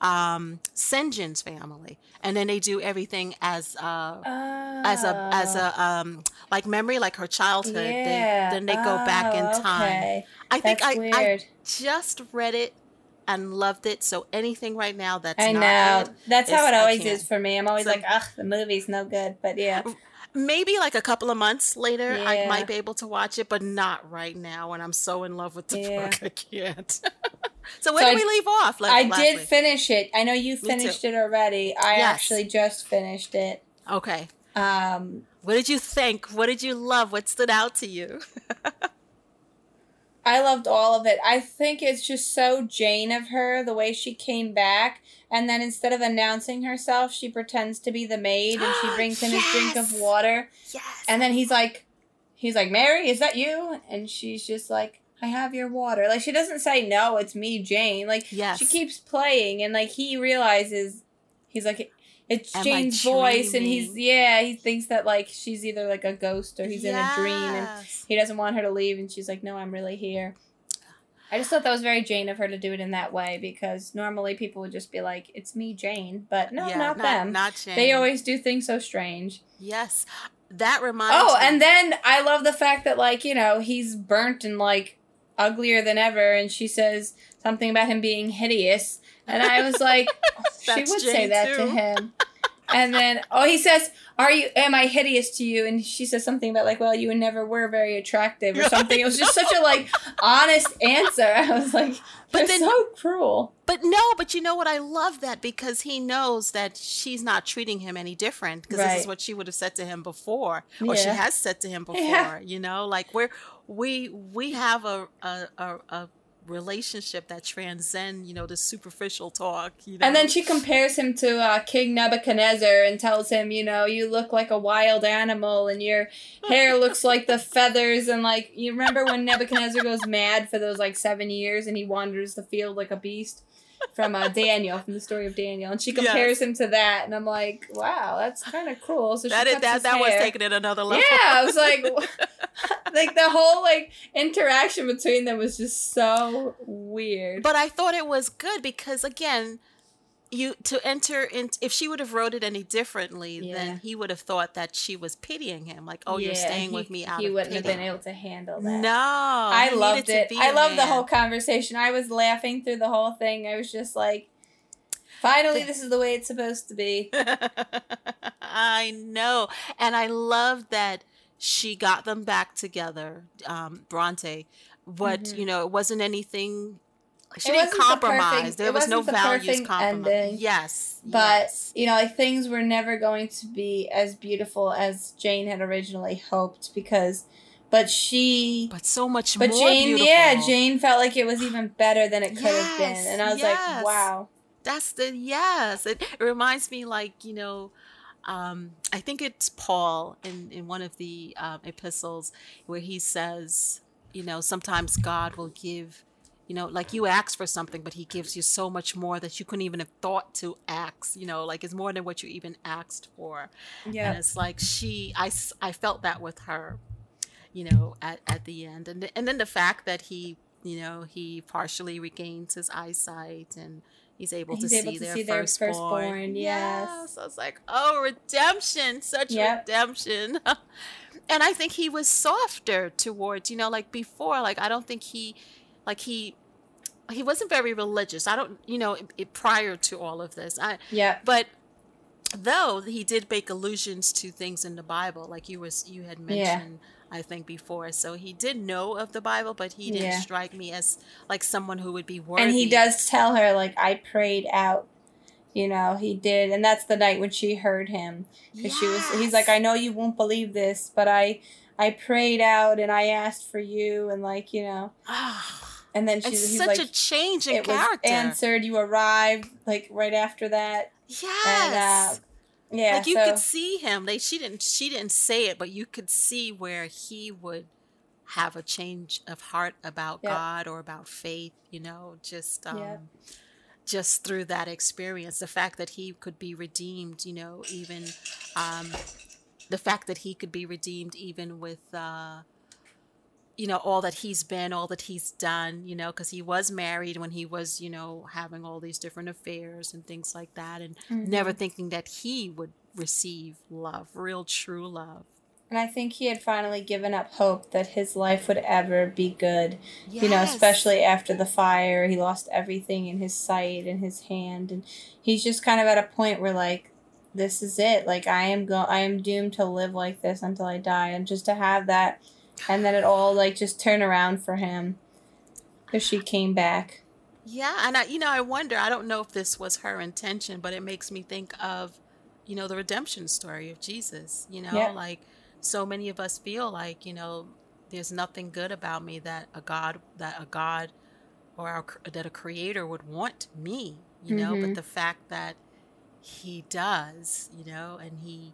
um Sinjin's family, and then they do everything as uh as a as Oh. a um like memory, like her childhood. Yeah. They, then they go back in Oh, time. okay. I think I. I just read it and loved it. So anything right now that's I not know. That's how it always is for me. I'm always So- like, ugh, the movie's no good. But yeah. Maybe like a couple of months later I might be able to watch it, but not right now. And I'm so in love with the Yeah. book, I can't. so where So did I- we leave off? la- I did week? finish it. I know you finished it already. I Yes. actually just finished it. Okay. Um, What did you think? What did you love? What stood out to you? I loved all of it. I think it's just so Jane of her, the way she came back. And then instead of announcing herself, she pretends to be the maid and she brings him his drink of water. Yes. And then he's like, he's like, Mary, is that you? And she's just like, I have your water. Like she doesn't say no, it's me, Jane. Like yes. she keeps playing, and like he realizes, he's like, it's Am Jane's voice, and he's yeah, he thinks that like she's either like a ghost or he's in a dream, and he doesn't want her to leave, and she's like, no, I'm really here. I just thought that was very Jane of her to do it in that way because normally people would just be like, "It's me, Jane," but no, Yeah, not, them. Not Jane. They always do things so strange. Yes. That reminds Oh, me. and then I love the fact that like you know he's burnt and like uglier than ever, and she says something about him being hideous, and I was like, she would say Jane, that to him. And then oh, he says, "Are you? Am I hideous to you?" And she says something about like, "Well, you never were very attractive" or something. It was just such a like honest answer. I was like, But "But then- so cruel." But no, but you know what? I love that because he knows that she's not treating him any different because this is what she would have said to him before, or she has said to him before. Yeah. You know, like we're we we have a a, a, a relationship that transcend you know the superficial talk. You know, And then she compares him to uh, King Nebuchadnezzar and tells him, you know, you look like a wild animal and your hair looks like the feathers. And like, you remember when Nebuchadnezzar goes mad for those like seven years and he wanders the field like a beast? From uh, Daniel, from the story of Daniel. And she Yes. compares him to that. And I'm like, wow, that's kind of cool. So she that is, that that was taking it another level. Yeah, I was like, like the whole like interaction between them was just so weird. But I thought it was good because again, you to enter in if she would have wrote it any differently, Yeah. then he would have thought that she was pitying him, like, "Oh, you're staying he- with me out He wouldn't pity." have been able to handle that. No, I loved it. i loved the whole conversation. I was laughing through the whole thing. I was just like, finally, this is the way it's supposed to be. I know, and I love that she got them back together, um, Bronte. But Mhm. you know, it wasn't anything. She It didn't wasn't the compromise. perfect- there was no the values compromise. ending. Yes, But, yes. you know, like things were never going to be as beautiful as Jane had originally hoped because, but she. but so much But more Jane, beautiful. yeah, Jane felt like it was even better than it could have been. And I was yes. like, wow. That's the yes. It, it reminds me like you know, um, I think it's Paul in in one of the um, epistles where he says, you know, sometimes God will give, you know, like you ask for something, but He gives you so much more that you couldn't even have thought to ask. You know, like it's more than what you even asked for. Yeah. And it's like she, i i felt that with her, you know, at, at the end. And, and then the fact that he, you know, he partially regains his eyesight and he's able He's to able see to their see their firstborn. firstborn, yes. I was like, oh, redemption, such Yep. redemption. and I think he was softer towards, you know, like before, like I don't think he, like he, he wasn't very religious. I don't, you know, it, prior to all of this. I, Yeah. but though he did make allusions to things in the Bible, like you was you had Yeah. mentioned, I think before. So he did know of the Bible, but he didn't Yeah. strike me as like someone who would be worthy. And he does tell her, like, I prayed out. You know, he did. And that's the night when she heard him. Because she was, he's like, I know you won't believe this, but I. I prayed out and I asked for you and like you know Ah, and then it's she's he's such like a change in character. answered you arrived like right after that yes. and uh, yeah like you so, could see him. Like she didn't she didn't say it, but you could see where he would have a change of heart about Yep. God or about faith, you know, just um Yep. just through that experience. The fact that he could be redeemed, you know, even um the fact that he could be redeemed even with uh you know all that he's been all that he's done you know because he was married when he was you know having all these different affairs and things like that and Mm-hmm. never thinking that he would receive love real true love And I think he had finally given up hope that his life would ever be good. You know, especially after the fire, he lost everything in his sight and his hand, and he's just kind of at a point where like, this is it. Like I am go, I am doomed to live like this until I die, and just to have that, and then it all like just turn around for him, because she came back. Yeah, and I, you know, I wonder. I don't know if this was her intention, but it makes me think of, you know, the redemption story of Jesus. You know, Yeah. like so many of us feel like, you know, there's nothing good about me that a God, that a God, or our, that a Creator would want me. You know, Mhm. but the fact that He does, you know, and He,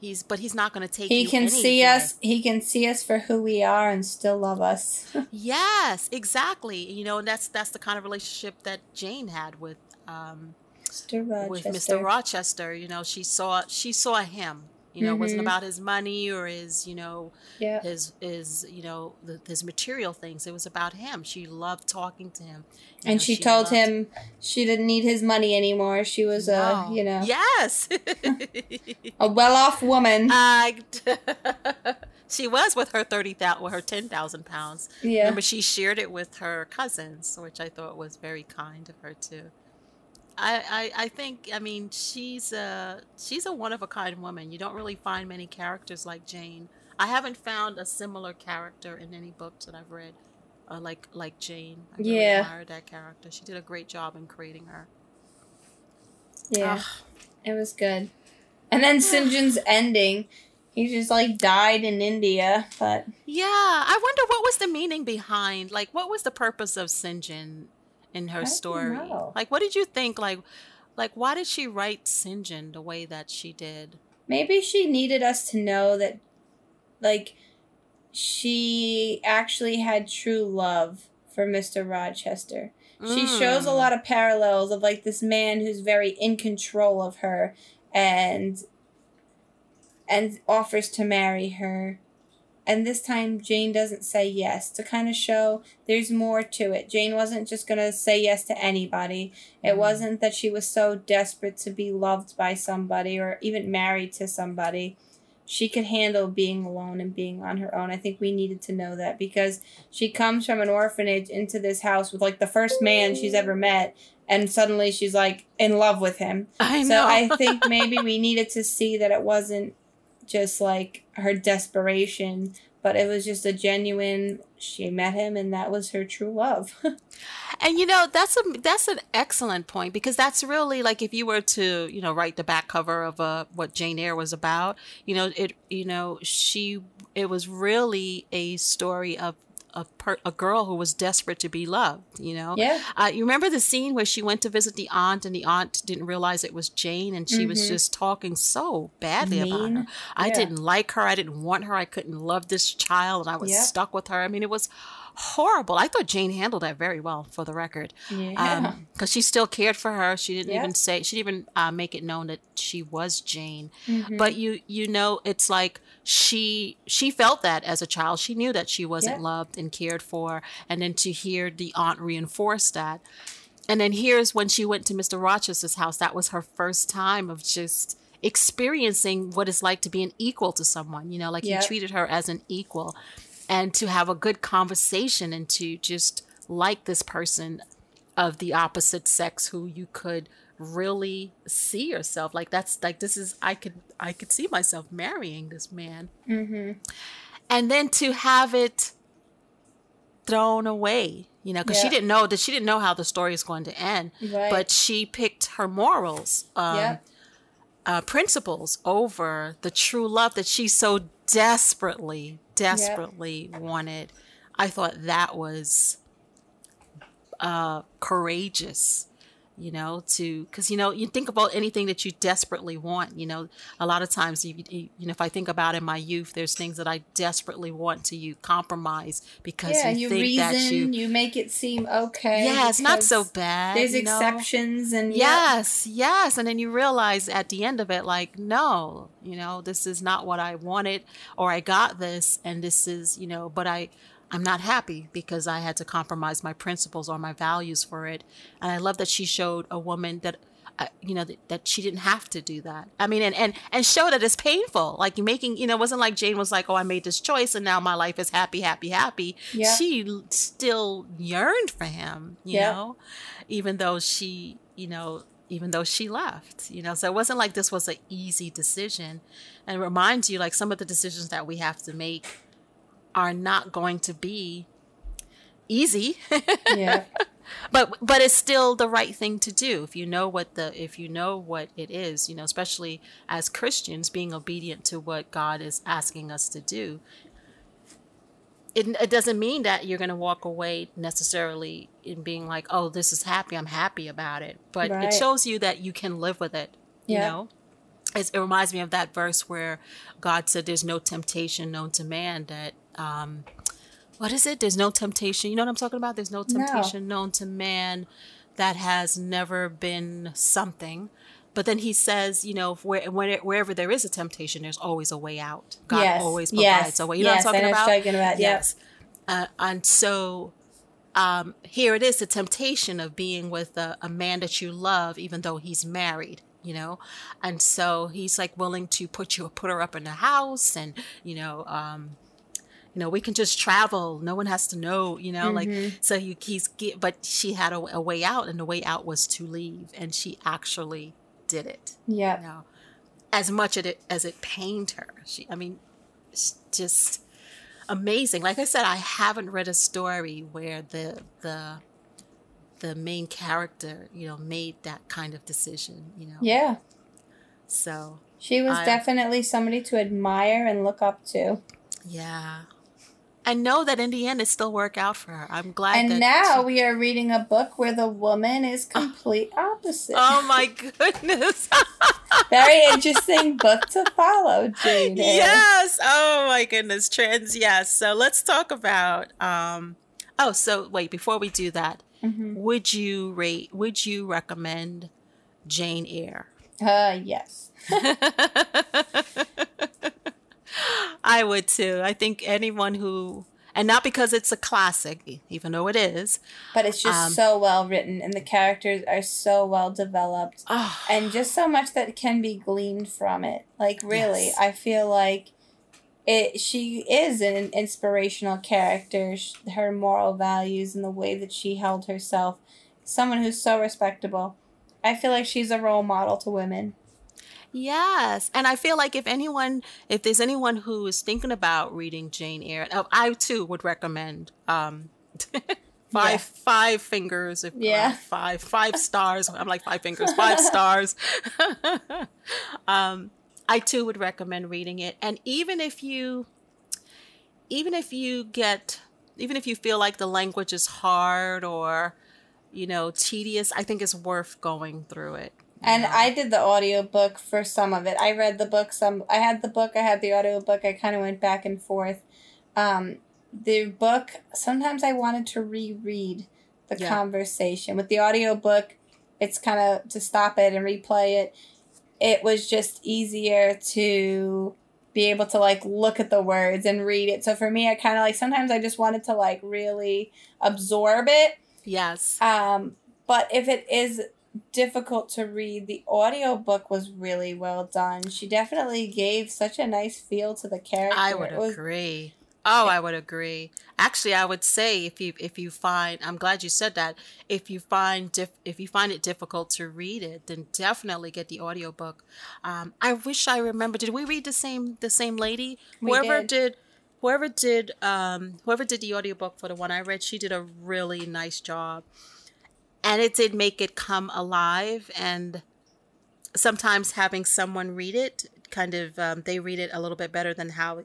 he's, but He's not going to take. He can see us. He can see us for who we are and still love us. Yes, exactly. You know, and that's that's the kind of relationship that Jane had with. Um, Mr. with Mr. Rochester. You know, she saw she saw him. You know, it wasn't Mhm. about his money or his you know Yeah. his his you know the, his material things. It was about him. She loved talking to him, You And know, she, told loved- him she didn't need his money anymore. She was a, you know, yes. a well-off woman. I, she was with her thirty thousand, with her ten thousand pounds. yeah. Remember, she shared it with her cousins, which I thought was very kind of her too. I, I, I think I mean she's a she's a one of a kind woman. You don't really find many characters like Jane. I haven't found a similar character in any books that I've read, uh, like like Jane. I really Yeah. admired that character. She did a great job in creating her. Yeah. Ugh. It was good. And then St. John's ending, he just like died in India, but Yeah, I wonder what was the meaning behind, like, what was the purpose of Sinjin in her story? know. Like, what did you think? Like, like, why did she write Sinjin the way that she did? maybe she needed us to know that like she actually had true love for Mr. Rochester. She shows a Mm. lot of parallels of like this man who's very in control of her and and offers to marry her. And this time Jane doesn't say yes to kind of show there's more to it. Jane wasn't just going to say yes to anybody. It Mhm. wasn't that she was so desperate to be loved by somebody or even married to somebody. She could handle being alone and being on her own. I think we needed to know that because she comes from an orphanage into this house with like the first man she's ever met and suddenly she's like in love with him. I So know. I think maybe we needed to see that it wasn't just like her desperation, but it was just a genuine she met him and that was her true love. And you know that's a that's an excellent point because that's really like if you were to you know write the back cover of uh, what Jane Eyre was about, you know it you know she it was really a story of a per, a girl who was desperate to be loved. You know, yeah. uh, you remember the scene where she went to visit the aunt and the aunt didn't realize it was Jane and she was Mhm. just talking so badly about her. I Yeah. didn't like her. I didn't want her. I couldn't love this child and I was Yep. stuck with her. I mean, it was horrible. I thought Jane handled that very well for the record. Yeah. Because she still cared for her. She didn't Yep. even say, she didn't even uh, make it known that she was Jane. Mhm. But you, you know, it's like she, she felt that as a child. She knew that she wasn't Yeah. loved and cared for. And then to hear the aunt reinforce that. And then here's when she went to Mr. Rochester's house. That was her first time of just experiencing what it's like to be an equal to someone. You know, like he treated her as an equal, and to have a good conversation and to just like this person of the opposite sex who you could really see yourself like that's like this is i could i could see myself marrying this man Mhm. and then to have it thrown away you know because she didn't know that she didn't know how the story is going to end Right. but she picked her morals um, Yep. uh, principles over the true love that she so desperately desperately wanted i thought that was uh, courageous you know to because you know you think about anything that you desperately want you know a lot of times you, you you know if i think about in my youth there's things that i desperately want to you compromise because yeah, you you think reason, that you you make it seem okay. yeah it's not so bad There's you know? exceptions and. Yes, yes. And then you realize at the end of it, like, no, you know, this is not what I wanted, or I got this, and this is, you know, but I, I'm not happy because I had to compromise my principles or my values for it. And I love that she showed a woman that uh, you know that, that, she didn't have to do that i mean and and and show that it's painful like making you know it wasn't like jane was like oh i made this choice and now my life is happy happy happy yeah. she still yearned for him you yeah. know even though she you know even though she left you know so it wasn't like this was an easy decision and it reminds you like some of the decisions that we have to make are not going to be easy. Yeah. But but it's still the right thing to do. If you know what the if you know what it is you know especially as christians being obedient to what god is asking us to do it, it doesn't mean that you're going to walk away necessarily in being like oh this is happy i'm happy about it. But right. it shows you that you can live with it you yeah. know? It reminds me of that verse where god said there's no temptation known to man that um, what is it? There's no temptation. You know what I'm talking about? There's no temptation no. known to man that has never been something. But then he says, you know, where, wherever there is a temptation, there's always a way out. God yes. always provides yes. a way. You know yes. what I'm talking about? Talking about yes. Uh, and so um, here it is the temptation of being with a, a man that you love, even though he's married you know and so he's like willing to put you put her up in the house and you know um you know, we can just travel. No one has to know, you know, mm-hmm. like, so you, he's, but she had a, a, way out and the way out was to leave. And she actually did it. Yeah. You know, as much as it, as it pained her. She, I mean, just amazing. Like I said, I haven't read a story where the, the, the main character, you know, made that kind of decision, you know. Yeah. So she was I, definitely somebody to admire and look up to. Yeah and know that in the end it still worked out for her. I'm glad. And now she... we are reading a book where the woman is complete opposite. Oh my goodness! Very interesting book to follow, Jane. Yes. Oh my goodness, trans. Yes. So let's talk about. um Oh, so wait. Before we do that, mm-hmm. would you rate? Would you recommend Jane Eyre? Uh, yes. I would too. I think anyone who and not because it's a classic, even though it is. But it's just um, so well written, and the characters are so well developed, oh. and just so much that can be gleaned from it. Like really, yes. I feel like it. She is an inspirational character. Her moral values and the way that she held herself, someone who's so respectable. I feel like she's a role model to women. Yes. And I feel like if anyone, if there's anyone who is thinking about reading Jane Eyre, uh, I too would recommend um, five yeah. five fingers if yeah uh, five five stars i'm like five fingers five stars um i too would recommend reading it and even if you even if you get even if you feel like the language is hard or you know tedious i think it's worth going through it and I did the audiobook for some of it. I read the book some I had the book, I had the audiobook. I kind of went back and forth. Um, the book sometimes I wanted to reread the yeah. conversation. With the audiobook, it's kind of to stop it and replay it. It was just easier to be able to like look at the words and read it. So for me, I kind of like sometimes I just wanted to like really absorb it. Yes. Um, but if it is difficult to read. The audiobook was really well done. She definitely gave such a nice feel to the character. I would was, agree. Oh, I would agree. Actually, I would say if you if you find I'm glad you said that. If you find dif- if you find it difficult to read it, then definitely get the audiobook. Um, I wish I remember. Did we read the same the same lady? We whoever did. did whoever did um whoever did the audiobook for the one I read, she did a really nice job and it did make it come alive. And sometimes having someone read it kind of um, they read it a little bit better than how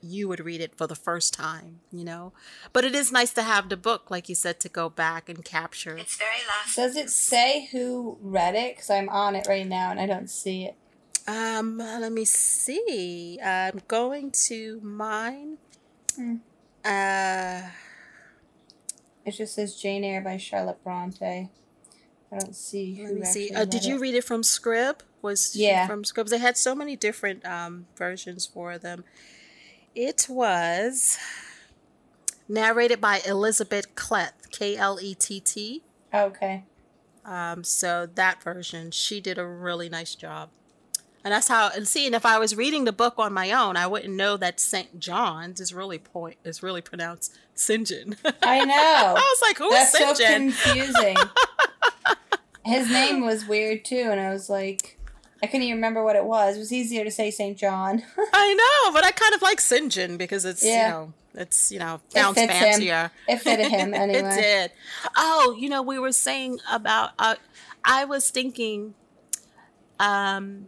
you would read it for the first time you know? But it is nice to have the book like you said to go back and capture. It's very last does it say who read it? Because i'm on it right now and i don't see it. Um let me see. I'm going to mine. Mm. uh it just says Jane Eyre by Charlotte Bronte. I don't see. Let me see. Uh, did you read it from Scribd? Was yeah from Scribd? They had so many different um, versions for them. It was. narrated by Elizabeth Klett, K L E T T. Okay. Um, so that version, she did a really nice job. And that's how and seeing if I was reading the book on my own, I wouldn't know that St. John's is really point is really pronounced John. I know. I was like, who's That's St. so confusing. His name was weird too, and I was like, I couldn't even remember what it was. It was easier to say St. John. I know, but I kind of like St. John because it's Yeah. you know it's you know sounds him. fancier. It fitted him anyway. it did. Oh, you know, we were saying about. Uh, I was thinking, um,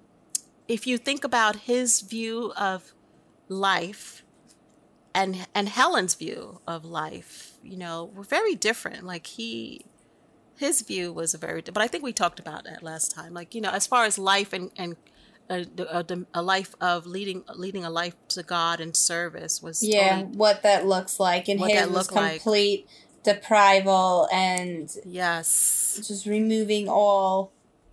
if you think about his view of life, and and Helen's view of life, you know, were very different. Like he, his view was a very. But I think we talked about that last time. Like you know, as far as life and and. Uh, a, a, uh, a life of leading leading a life to God and service was Yeah, totally- what that looks like, and his was looked like. complete deprival and yes just removing all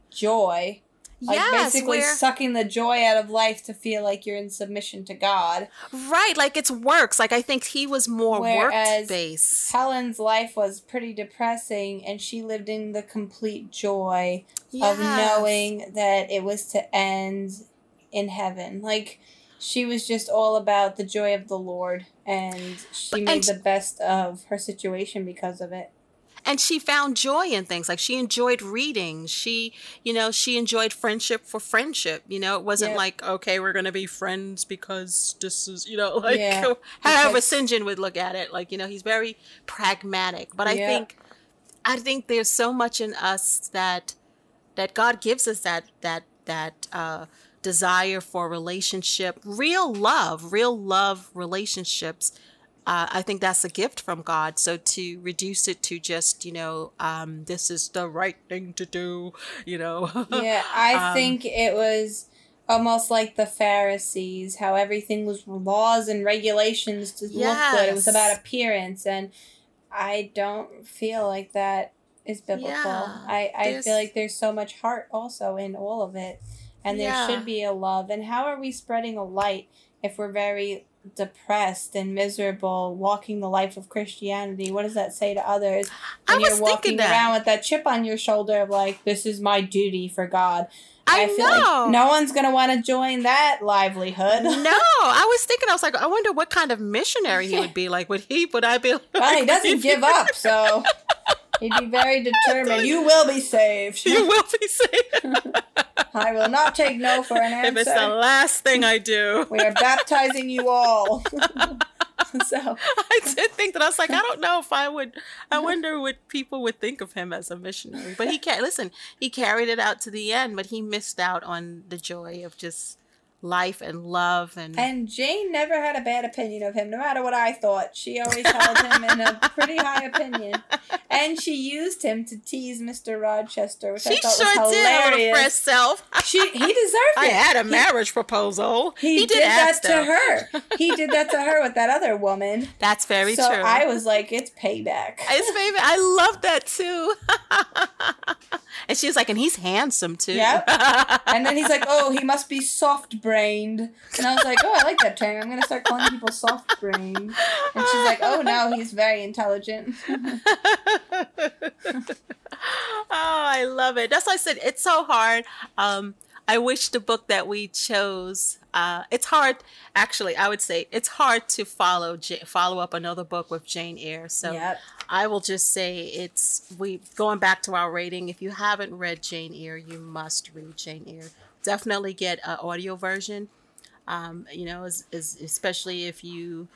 joy. Like yes, basically where- sucking the joy out of life to feel like you're in submission to God. Right, like it's works. Like I think he was more work based. Helen's life was pretty depressing, and she lived in the complete joy of knowing that it was to end in heaven. Like she was just all about the joy of the Lord, and she made and- the best of her situation because of it. And she found joy in things. Like she enjoyed reading. She, you know, she enjoyed friendship for friendship. You know, it wasn't like, okay, we're gonna be friends because this is, you know, like Yeah, however because- St. John would look at it. Like, you know, he's very pragmatic. But I Yeah. think I think there's so much in us that that God gives us that that that uh desire for relationship, real love, real love relationships. Uh, I think that's a gift from God. So to reduce it to just, you know, um, this is the right thing to do, you know. Yeah, I Um, think it was almost like the Pharisees, how everything was laws and regulations to look good. It was about appearance, and I don't feel like that is biblical. Yeah, I, I feel like there's so much heart also in all of it, and there Yeah. should be a love. And how are we spreading a light if we're very depressed and miserable walking the life of Christianity? What does that say to others? I when was you're walking thinking that. around with that chip on your shoulder of like, this is my duty for God. I, feel know. like no one's gonna want to join that livelihood. no, I was thinking, I was like, I wonder what kind of missionary he would be. Like, would he, would I be like, well, he doesn't give up, so he'd be very determined. You will be saved. You will be saved. I will not take no for an answer. if it's the last thing I do. We are baptizing you all. so I did think that I was like, I don't know if I would. I wonder what people would think of him as a missionary. But he can't listen. He carried it out to the end, but he missed out on the joy of just life and love and. and Jane never had a bad opinion of him, no matter what I thought. She always held him in a pretty high opinion. And she used him to tease Mr. Rochester, which I she thought sure was did hilarious. fresh self. She he deserved it. I had a He- marriage proposal. He, did, that ask to her. He did that to her with that other woman. That's very so true. I was like, it's payback. It's baby. I love that too. and she was like, and he's handsome too. Yep. And then he's like, oh, he must be soft brained. And I was like, oh, I like that term. I'm going to start calling people soft brained. And she's like, oh, no, he's very intelligent. oh, I love it. That's why I said it's so hard. Um, I wish the book that we chose. Uh, it's hard, actually. I would say it's hard to follow J- follow up another book with Jane Eyre. So Yep. I will just say it's we going back to our rating. If you haven't read Jane Eyre, you must read Jane Eyre. Definitely get an audio version. Um, you know, is, is especially if you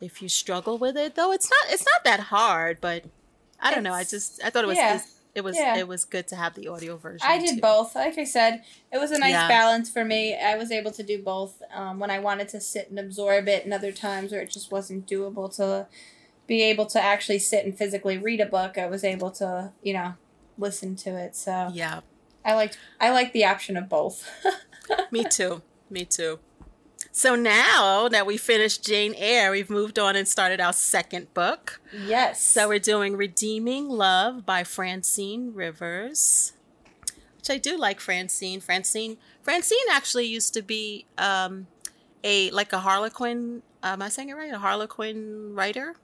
if you struggle with it. Though it's not it's not that hard, but I don't know. I just I thought it was yeah. It was Yeah. it was good to have the audio version. I did too. both. Like I said, it was a nice Yeah. balance for me. I was able to do both um, when I wanted to sit and absorb it, and other times where it just wasn't doable to be able to actually sit and physically read a book. I was able to, you know, listen to it. So Yeah, I liked I liked the option of both. me too. Me too. So now that we finished Jane Eyre, we've moved on and started our second book. yes. So we're doing Redeeming Love by Francine Rivers, which I do like Francine. Francine Francine actually used to be um, a like a Harlequin. Am I saying it right? A Harlequin writer.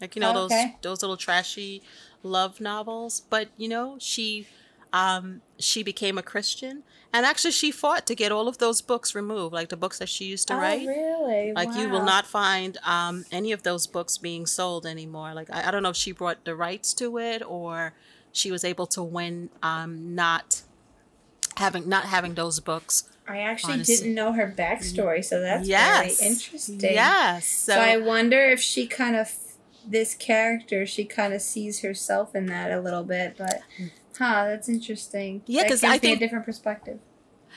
like you know those those little trashy love novels. But you know, she um, she became a Christian, and actually she fought to get all of those books removed, like the books that she used to oh, write. really? Like you will not find um, any of those books being sold anymore. Like I, I don't know if she brought the rights to it or she was able to win um, not having not having those books. I actually honestly. didn't know her backstory, so that's yes, very interesting. Yes. So, So, I wonder if she kind of this character, she kind of sees herself in that a little bit, but huh, that's interesting. Yeah, because I think- a different perspective.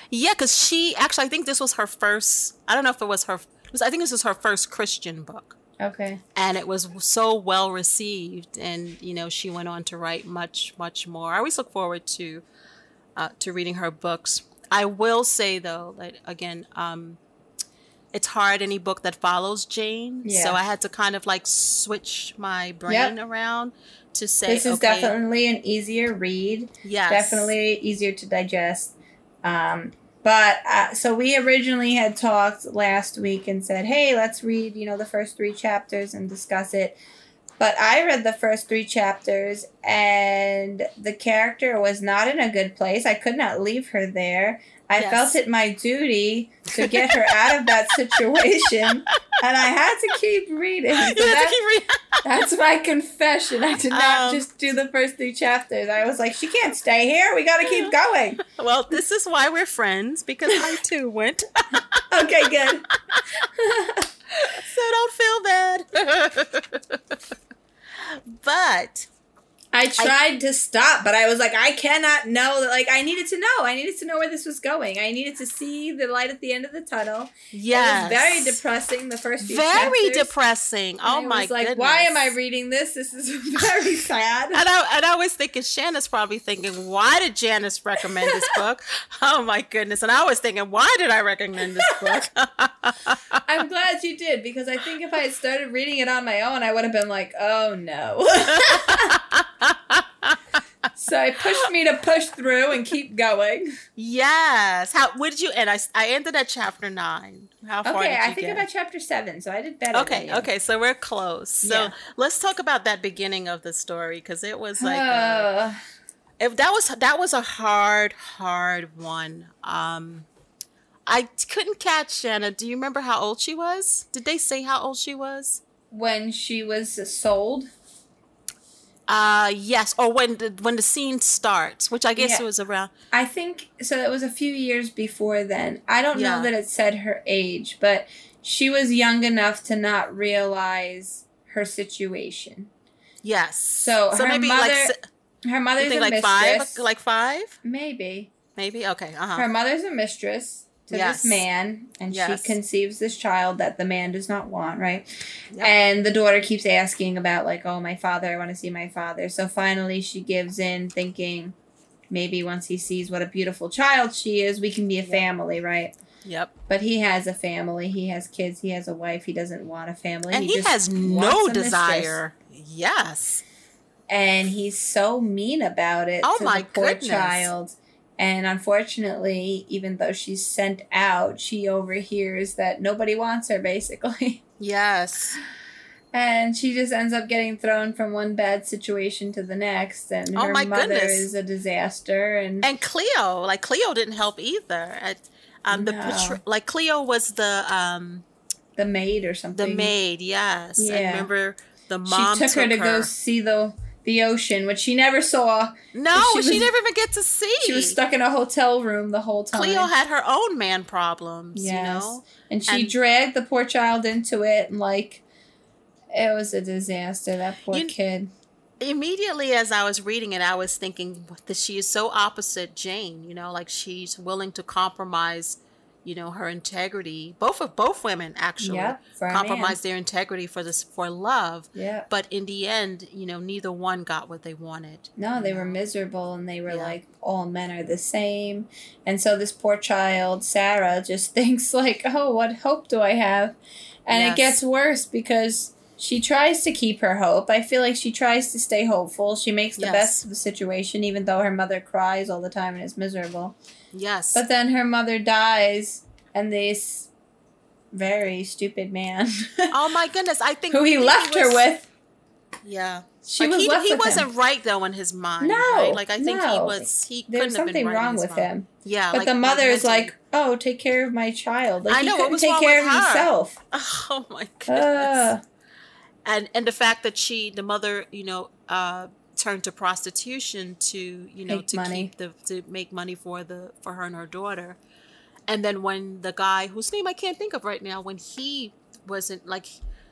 yeah, because she actually I think this was her first. I don't know if it was her. I think this was her first Christian book. Okay. and it was so well received and you know she went on to write much much more i always look forward to uh, to reading her books i will say though that again um it's hard any book that follows jane Yeah. so i had to kind of like switch my brain around to say This is okay, definitely an easier read. yes Definitely easier to digest. Um, but uh, so we originally had talked last week and said, "Hey, let's read, you know, the first three chapters and discuss it." But I read the first three chapters, and the character was not in a good place. I could not leave her there. I Yes. felt it my duty to get her out of that situation, and I had to keep reading. So that- keep reading. that's my confession. I did not Um, just do the first three chapters. I was like, she can't stay here. We got to keep going. well this is why we're friends because i too went Okay, good. so don't feel bad but I tried to stop, but I was like, I cannot know that. Like, I needed to know. I needed to know where this was going. I needed to see the light at the end of the tunnel. was very depressing. The first few very chapters. depressing. And Oh I my was like, goodness! why am I reading this? This is very sad. And I, and I was thinking, Shanna's probably thinking, why did Janice recommend this book? Oh my goodness! And I was thinking, why did I recommend this book? I'm glad you did because I think if I had started reading it on my own, I would have been like, oh no. So it pushed me to push through and keep going. yes. How? What did you? end? I, I ended at chapter nine. How far Okay, did you I think get? about chapter seven, so I did better. Okay, okay, so we're close. So Yeah. let's talk about that beginning of the story because it was like uh, Uh, if that was that was a hard, hard one. Um, I couldn't catch Shanna. Do you remember how old she was? Did they say how old she was? when she was sold, Uh yes, or when the when the scene starts, which I guess Yeah. it was around. I think so. It was a few years before then. I don't Yeah. know that it said her age, but she was young enough to not realize her situation. Yes. So her maybe mother- like Her mother's a like mistress. five, like five, maybe. maybe. Okay. Uh huh. Her mother's a mistress to Yes. this man, and Yes. she conceives this child that the man does not want, right? Yep. And the daughter keeps asking about, like, oh, my father, I want to see my father. So finally she gives in, thinking maybe once he sees what a beautiful child she is, we can be a Yep. family, right? Yep. But he has a family, he has kids, he has a wife, he doesn't want a family. And he, just has no mistress. desire. Yes. and he's so mean about it Oh to my poor goodness. child. And unfortunately, even though she's sent out, she overhears that nobody wants her, basically. Yes. And she just ends up getting thrown from one bad situation to the next. And Oh her my mother goodness. is a disaster. And, And Cleo, like Cleo didn't help either. At, um, the No. portray- like Cleo was the um the maid or something. the maid. Yes. Yeah. I remember the She mom took, her to go see the the ocean, which she never saw. No, she she, was- never even get to see. She was stuck in a hotel room the whole time. Cleo had her own man problems. You know. And she And- dragged the poor child into it, and like, it was a disaster. That poor You- kid. immediately as I was reading it, I was thinking that she is so opposite Jane. You know, like she's willing to compromise, you know, her integrity. Both of both women actually Yep, for a compromise their integrity for this for love. Yeah. But in the end, you know, neither one got what they wanted. No, they were miserable, and they were Yeah. like, all men are the same. And so this poor child, Sarah, just thinks like, oh, what hope do I have? And Yes. it gets worse because. She tries to keep her hope. I feel like she tries to stay hopeful. She makes the Yes. best of the situation, even though her mother cries all the time and is miserable. Yes. But then her mother dies, and this very stupid man, oh my goodness! I think who he left her was- with, Yeah. She Like, was he, he wasn't him. right though in his mind. No, right? like I think he was. He There couldn't was have been something right wrong with mind. him. Yeah, But like, the mother is like, "Oh, take care of my child." Like I he know, what couldn't take care of her? himself. oh my goodness. Uh, and and the fact that she, the mother, you know, uh, turned to prostitution to you know Make to money. keep the to make money for the for her and her daughter. And then when the guy whose name I can't think of right now, when he wasn't like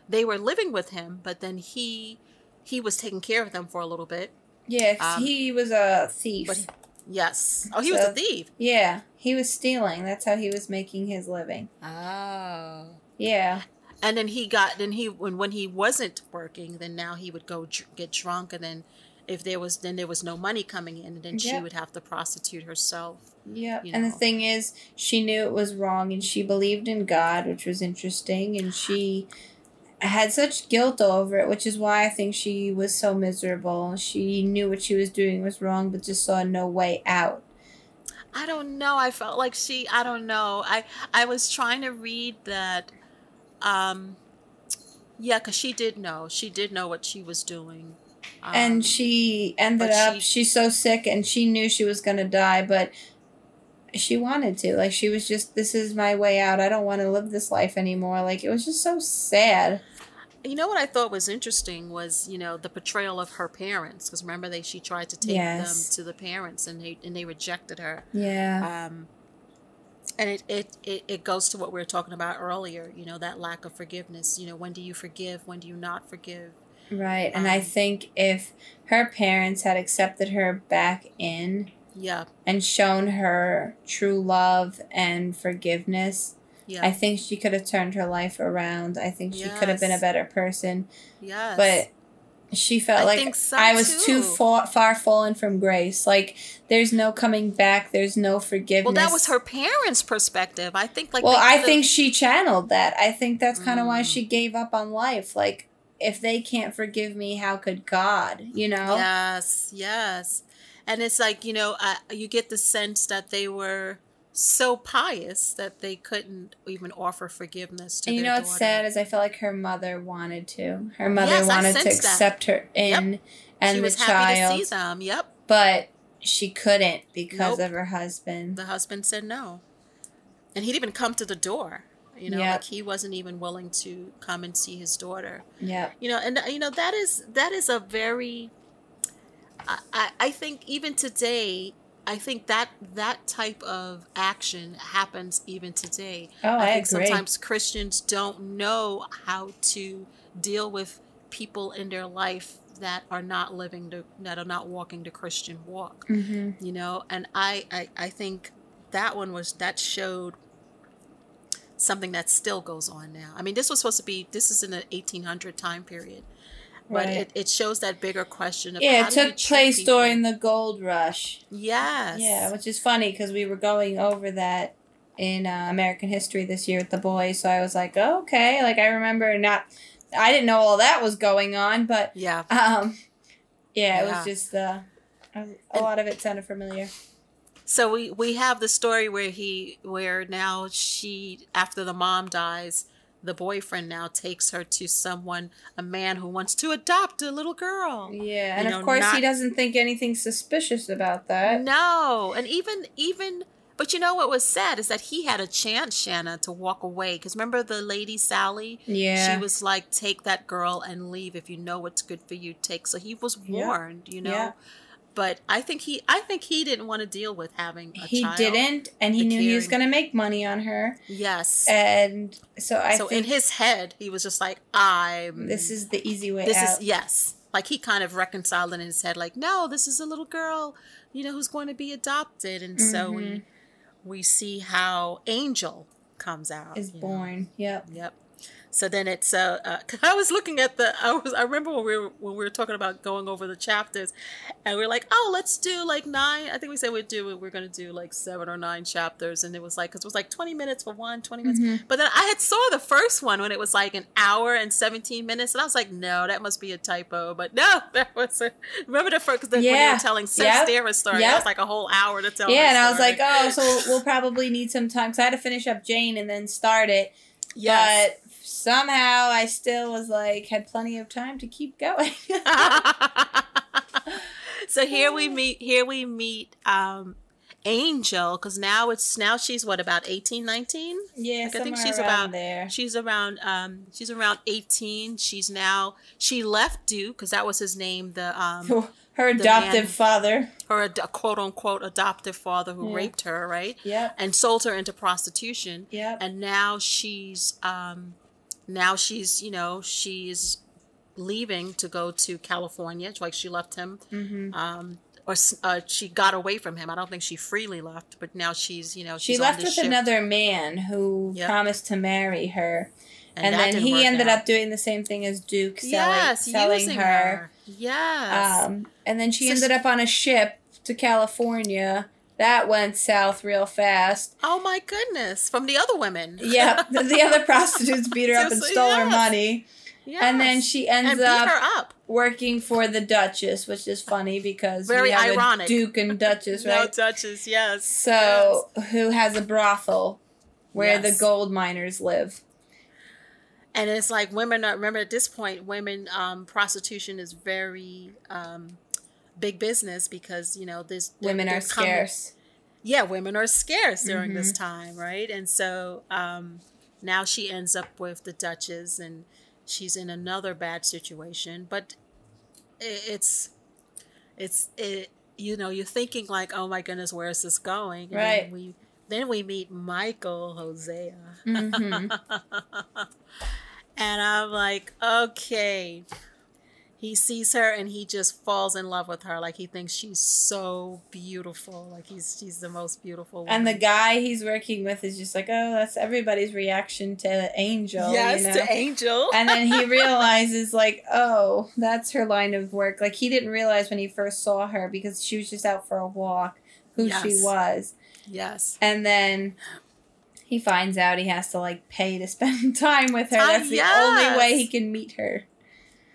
they were living with him, but then he he was taking care of them for a little bit. yeah, Um, he was a thief. but- Yes. Oh, he was a thief. yeah, he was stealing. That's how he was making his living. Oh. Yeah, And then he got then he when when he wasn't working, then now he would go dr- get drunk, and then if there was then there was no money coming in, and then she would have to prostitute herself. yeah. You And the thing is, she knew it was wrong, and she believed in God, which was interesting, and she had such guilt over it, which is why I think she was so miserable. She knew what she was doing was wrong, but just saw no way out. I don't know. I felt like she. I don't know. I I was trying to read that. Um, yeah, because she did know. She did know what she was doing. Um, and she ended up she- she's so sick and she knew she was going to die but she wanted to. Like she was just this is my way out. I don't want to live this life anymore. Like it was just so sad. You know what I thought was interesting was you know the portrayal of her parents because remember they she tried to take Yes. them to the parents and they and they rejected her. yeah. Um, and it, it, it, it goes to what we were talking about earlier you know that lack of forgiveness. You know when do you forgive? When do you not forgive right and i um, think if her parents had accepted her back in yeah and shown her true love and forgiveness yeah i think she could have turned her life around i think she could have been a better person yes but she felt I like so, I was too too. far, far fallen from grace. Like there's no coming back. There's no forgiveness. well that was her parents perspective i think like well, I think she channeled that. I think that's kind of why Mm. she gave up on life. Like if they can't forgive me, how could God? You know? yes yes and it's like you know uh, you get the sense that they were so pious that they couldn't even offer forgiveness to And you know what's daughter. sad is I felt like her mother wanted to. Her mother Yes, wanted to sensed that. accept her in and she the child, to see them yep but she couldn't because Nope. of her husband. the husband said no and he didn't even come to the door you know Yep. like he wasn't even willing to come and see his daughter Yeah. you know and uh, you know that is that is a very I, I I think even today i think that that type of action happens even today Oh, I, think agree. sometimes christians don't know how to deal with people in their life that are not living the that are not walking the christian walk hmm you know and I, I i think that one was that showed something that still goes on now i mean this was supposed to be this is in the 1800 time period but Right. it, it shows that bigger question of Yeah, it took place people. during the gold rush. yes Yeah, which is funny because we were going over that in uh, American history this year with the boys. So I was like, oh, okay. Like I remember not, I didn't know all that was going on, but yeah um, yeah, it Yeah. was just uh, a, a lot of it sounded familiar. So we we have the story where he where now she after the mom dies the boyfriend now takes her to someone a man who wants to adopt a little girl Yeah, You and know, of course he doesn't think anything suspicious about that. No, and even even, but you know what was sad is that he had a chance, Shanna, to walk away. Because remember the lady Sally, Yeah, she was like, "Take that girl and leave. If you know what's good for you, take." So he was Yeah. warned, you know. Yeah. But I think he, I think he didn't want to deal with having a child. he didn't, and he knew he was going to make money on her, Yes. and so I so think in his head, he was just like, "I'm." this is the easy way this out. is yes like he kind of reconciled it in his head like no this is a little girl you know who's going to be adopted and so mm-hmm. we we see how angel comes out is you know. born. Yep. yep so then it's uh, uh 'cause i was looking at the i was i remember when we were when we were talking about going over the chapters and we are like oh let's do like nine i think we said we'd do we're gonna do like seven or nine chapters and it was like because it was like 20 minutes for one 20 minutes Mhm. but then i had saw the first one when it was like an hour and 17 minutes and i was like no that must be a typo but no that was a, remember the first 'cause the, when they were telling Yep. Sarah's story Yep. that was like a whole hour to tell Yeah, and I was like, oh, so we'll, we'll probably need some time because I had to finish up Jane and then start it. yes But somehow I still was like had plenty of time to keep going. so here we meet here we meet um Angel because now it's now she's what about 18 19 yeah, Like, I think she's around about there. she's around um she's around 18 she's now she left Duke because that was his name the um Her adoptive man- father. her ad- quote unquote adoptive father who Yeah. raped her right yeah and sold her into prostitution yeah and now she's um now she's you know she's leaving to go to California It's like she left him hmm um or uh, she got away from him. I don't think she freely left, but now she's you know She she's left on this with ship, another man who Yep. promised to marry her. And, that then he ended out. up doing the same thing as Duke, selling, yes, selling using her. her. Yes, Um, and then she So ended she- up on a ship to California. That went south real fast. oh my goodness, from the other women. Yeah, the, the other prostitutes beat her up and stole her money. yes. And then she ends up up. working for the Duchess, which is funny because Very we have ironic. a Duke and Duchess, right? No Duchess. Yes. so, who has a brothel where the gold miners live? and it's like women are remember at this point women um prostitution is very um big business because you know this Women they're coming- scarce. yeah women are scarce during this Mhm. time right and so um now she ends up with the duchess and she's in another bad situation but it's it's it you know you're thinking like oh my goodness where is this going and Right. we then we meet michael hosea Mhm. and I'm like, okay. He sees her and he just falls in love with her. Like he thinks she's so beautiful. Like he's she's the most beautiful woman. And the guy he's working with is just like, oh, that's everybody's reaction to Angel. yes, you know? to Angel. and then he realizes, like, oh, that's her line of work. Like, he didn't realize when he first saw her because she was just out for a walk who she was. yes. And then he finds out he has to, like, pay to spend time with her. Ah, That's the only way he can meet her.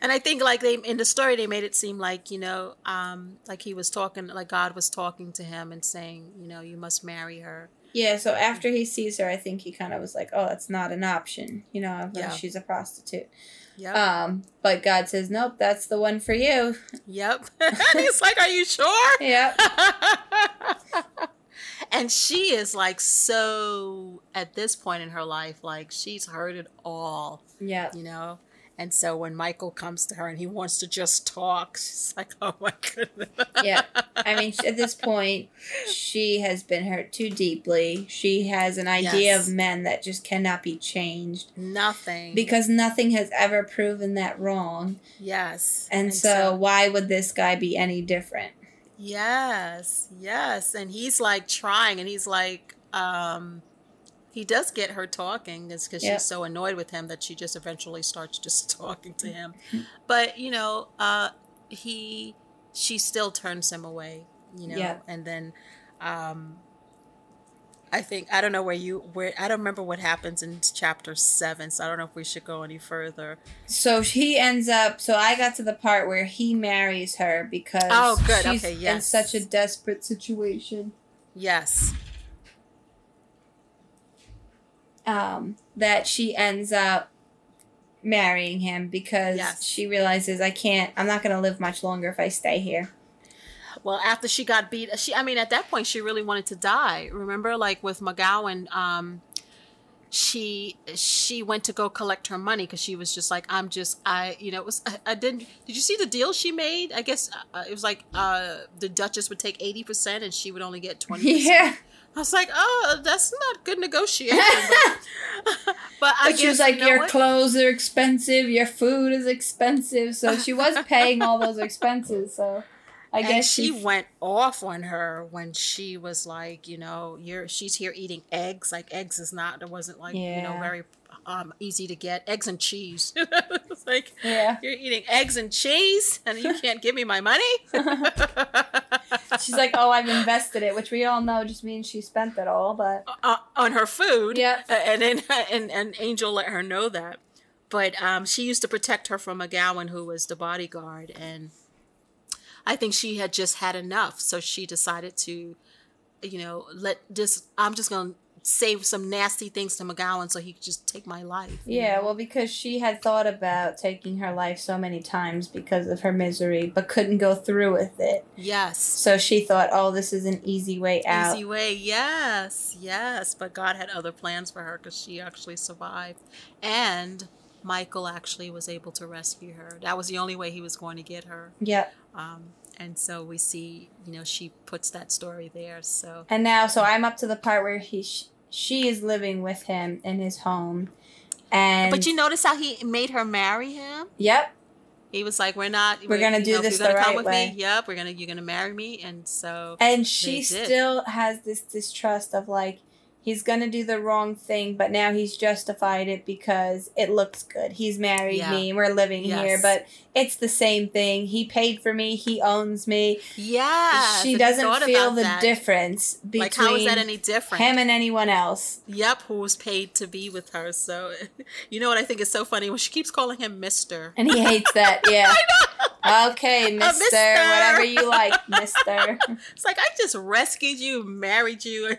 And I think like they in the story they made it seem like, you know, um, like he was talking like God was talking to him and saying, you know, you must marry her. Yeah, so after he sees her, I think he kind of was like, oh, that's not an option. You know, Yeah. she's a prostitute. Yep. Um, but God says, nope, that's the one for you. yep. and he's like, Are you sure? Yep. and she is like so at this point in her life like she's heard it all Yeah. you know and so when michael comes to her and he wants to just talk she's like oh my goodness Yeah. I mean, at this point, she has been hurt too deeply. She has an idea Yes. of men that just cannot be changed nothing because nothing has ever proven that wrong. yes And, so, why would this guy be any different? yes yes and he's like trying and he's like um he does get her talking is because Yep. she's so annoyed with him that she just eventually starts just talking to him but you know uh he she still turns him away you know Yep. and then um i think i don't know where you where i don't remember what happens in chapter seven so i don't know if we should go any further So he ends up. So I got to the part where he marries her because Oh, good. she's Okay, in such a desperate situation yes um, that she ends up marrying him because Yes. she realizes I can't. I'm not going to live much longer if I stay here. Well, after she got beat, she I mean at that point she really wanted to die. Remember like with Magowan um she she went to go collect her money because she was just like I'm just I you know it was I, I didn't did you see the deal she made I guess uh, it was like uh the Duchess would take 80% and she would only get 20% Yeah. I was like oh that's not good negotiation but, but I But she was like, you know your what? clothes are expensive, your food is expensive. So she was paying all those expenses. So I and guess she she. went off on her when she was like, you know, you're she's here eating eggs. Like eggs is not it wasn't like you know very um easy to get eggs and cheese. it's like Yeah. you're eating eggs and cheese and you can't give me my money. She's like, oh, I've invested it, which we all know just means she spent it all. But uh, on her food. Yep. Uh, and then and and Angel let her know that. But um, she used to protect her from Magowan, who was the bodyguard, and I think she had just had enough, so she decided to, you know, let this. I'm just gonna say some nasty things to Magowan so he could just take my life. Yeah, know? well, because she had thought about taking her life so many times because of her misery, but couldn't go through with it. yes. So she thought, oh, this is an easy way out. Easy way, yes, yes. But God had other plans for her because she actually survived. And Michael actually was able to rescue her. That was the only way he was going to get her. Yeah. Um, and so we see, you know, she puts that story there. So, And now, so I'm up to the part where he, sh- she is living with him in his home, and but you notice how he made her marry him? yep, He was like, "We're not. We're gonna do if this you're gonna the come right with way." me. Yep, we're gonna. You're gonna marry me." And so, and she still has this distrust of like he's gonna do the wrong thing, but now he's justified it because it looks good. He's married Yeah. me, we're living here, but it's the same thing. He paid for me, he owns me. yeah, she doesn't feel the difference between Like, how is that any different? him and anyone else. Yep, who was paid to be with her. So, you know what I think is so funny when she keeps calling him Mister. And he hates that, yeah. Okay, mister, mister. whatever you like, mister. It's like I just rescued you, married you.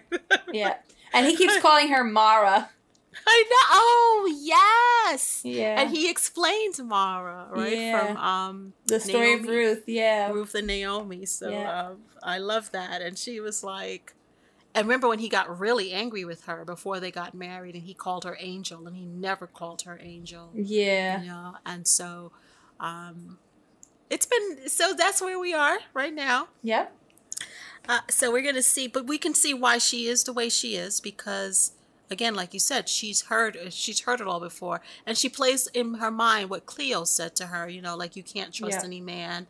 Yeah. And he keeps calling her Mara. I know. Oh yes. Yeah. And he explains Mara right Yeah. from um the story of Ruth, yeah. Ruth and Naomi. So Yeah. um, I love that. And she was like, I remember when he got really angry with her before they got married, and he called her Angel, and he never called her Angel. Yeah. You know, and so um, it's been so that's where we are right now. Yep. Uh, so we're gonna see, but we can see why she is the way she is because, again, like you said, she's heard she's heard it all before, and she plays in her mind what Cleo said to her. You know, like you can't trust Yeah. any man.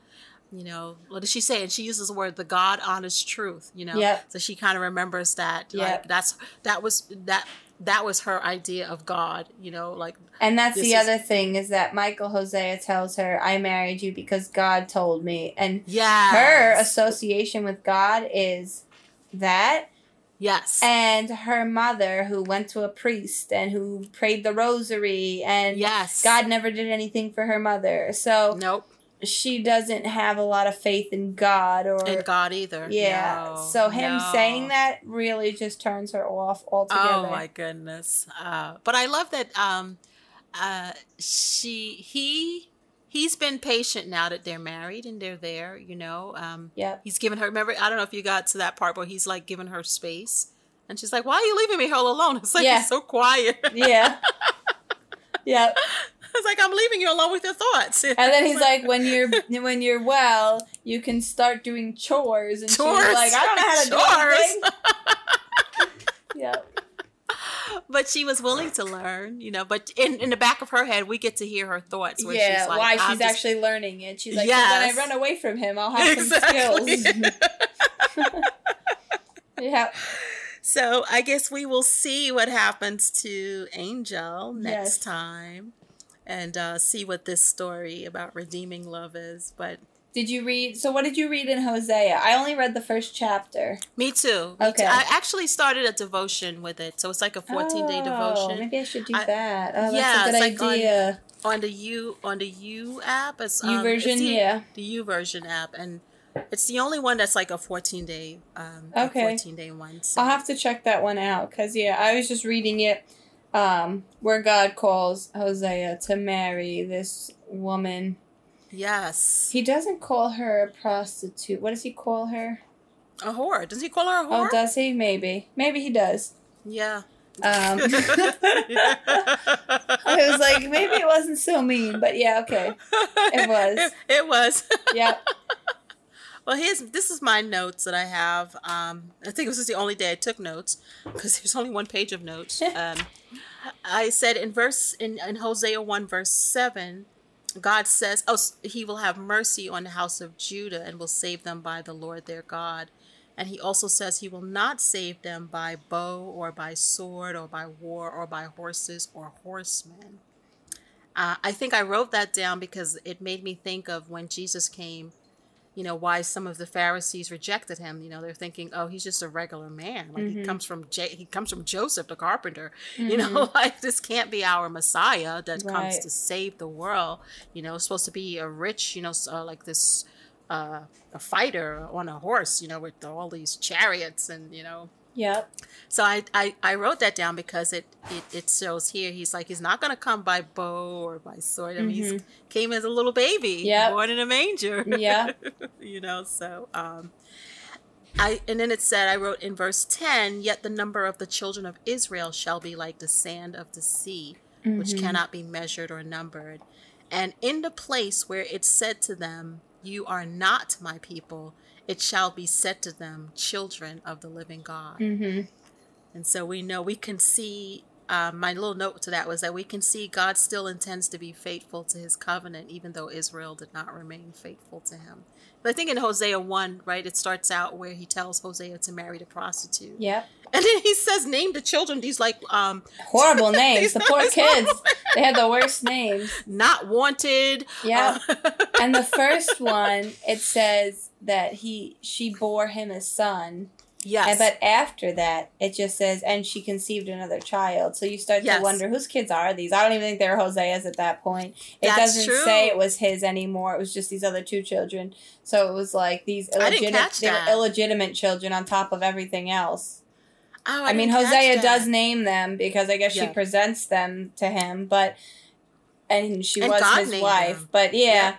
You know, what does she say? And she uses the word the God honest truth. You know, yeah. so she kind of remembers that. Yeah, Like that's that was that that was her idea of God. You know, like And that's the is- other thing is that Michael Hosea tells her, I married you because God told me. And yeah, her association with God is that yes, and her mother who went to a priest and who prayed the rosary and yes, God never did anything for her mother. So Nope, she doesn't have a lot of faith in God or in God either. Yeah. No, so him no. saying that really just turns her off altogether. Oh my goodness! Uh, but I love that um, uh, she he he's been patient now that they're married and they're there. You know, um, Yep. he's given her. Remember, I don't know if you got to that part where he's like giving her space, and she's like, "Why are you leaving me all alone?" It's like Yeah. it's so quiet. Yeah. yep. it's like I'm leaving you alone with your thoughts. And then he's like, when you're when you're well, you can start doing chores. And Chores. she's like, I don't know how to Chores. do anything. Yep. but she was willing to learn, you know. But in, in the back of her head, we get to hear her thoughts. Where Yeah, she's like, why she's just- actually learning it. She's like, Yes. when I run away from him, I'll have Exactly. some skills. yeah. So I guess we will see what happens to Angel next Yes. time and uh, see what this story about redeeming love is. But Did you read? So what did you read in Hosea? I only read the first chapter. me too. Me Okay. too. I actually started a devotion with it. So it's like a 14 day Oh, devotion Maybe I should do I- that. Oh, that's yeah, a good it's like on- idea. on the U on the U app. It's, U um, version, it's the, yeah. The YouVersion app. And it's the only one that's like a 14 day um, Okay. 14 day one. So. I'll have to check that one out because yeah, I was just reading it, um, where God calls Hosea to marry this woman. yes. He doesn't call her a prostitute. What does he call her? A whore. Does he call her a whore? Oh, does he? Maybe. Maybe he does. yeah. Um, I was like, maybe it wasn't so mean, but yeah, okay. It was. It, it was. Yep. Well, here's this is my notes that I have. Um, I think this is the only day I took notes because there's only one page of notes. Um, I said in verse in, in Hosea one verse seven, God says, "Oh, He will have mercy on the house of Judah and will save them by the Lord their God." And He also says He will not save them by bow or by sword or by war or by horses or horsemen. Uh, I think I wrote that down because it made me think of when Jesus came you know why some of the Pharisees rejected him. You know, they're thinking, "Oh, he's just a regular man. Like he comes from J- he comes from Joseph the carpenter. You know, like this can't be our Messiah that comes to save the world. You know, it's supposed to be a rich, you know, uh, like this uh, a fighter on a horse. You know, with all these chariots and you know Yep. So I, I, I wrote that down because it, it, it shows here he's like he's not gonna come by bow or by sword. I mean Mhm. he came as a little baby, Yep. born in a manger. Yeah. you know, so um I and then it said I wrote in verse ten, yet the number of the children of Israel shall be like the sand of the sea, which Mhm. cannot be measured or numbered. And in the place where it said to them, You are not my people, it shall be said to them, Children of the living God. Mhm. And so we know we can see. Um, my little note to that was that we can see God still intends to be faithful to His covenant, even though Israel did not remain faithful to Him. But I think in Hosea one, right, it starts out where He tells Hosea to marry the prostitute, Yep. and then He says, "Name the children." These like um, Horrible names. The poor kids. they had the worst names. not wanted. Yeah. uh, and the first one, it says that he she bore him a son. yes, And, but after that, it just says, and she conceived another child. So you start Yes. to wonder whose kids are these? I don't even think they were Hosea's at that point. It That's doesn't true. say it was his anymore. It was just these other two children. So it was like these illegitimate, they were illegitimate children on top of everything else. Oh, I, mean, didn't catch Hosea does name them because I guess Yeah. she presents them to him, but and she And was God his wife. But yeah, Yeah.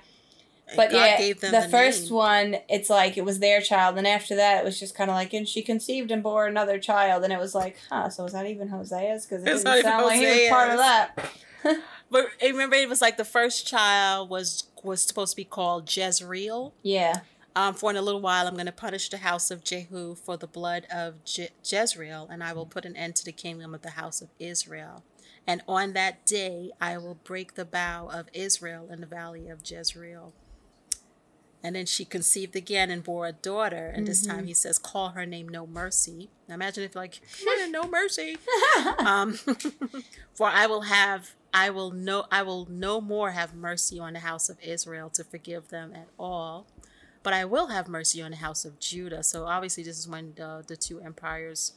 But God yeah, them the, first name. one, it's like it was their child, and after that, it was just kind of like, and she conceived and bore another child, and it was like, huh? So was that even Hosea's? Because it It's didn't sound like he was part of that. But I remember, it was like the first child was was supposed to be called Jezreel. Yeah, Um, for in a little while, I'm going to punish the house of Jehu for the blood of Je- Jezreel, and I will put an end to the kingdom of the house of Israel. And on that day, I will break the bow of Israel in the valley of Jezreel. And then she conceived again and bore a daughter. And this time he says, call her name No Mercy. Now imagine if like, "Eh, No Mercy. um, for I will have, I will no, I will no more have mercy on the house of Israel to forgive them at all but I will have mercy on the house of Judah. So obviously, this is when the, the two empires,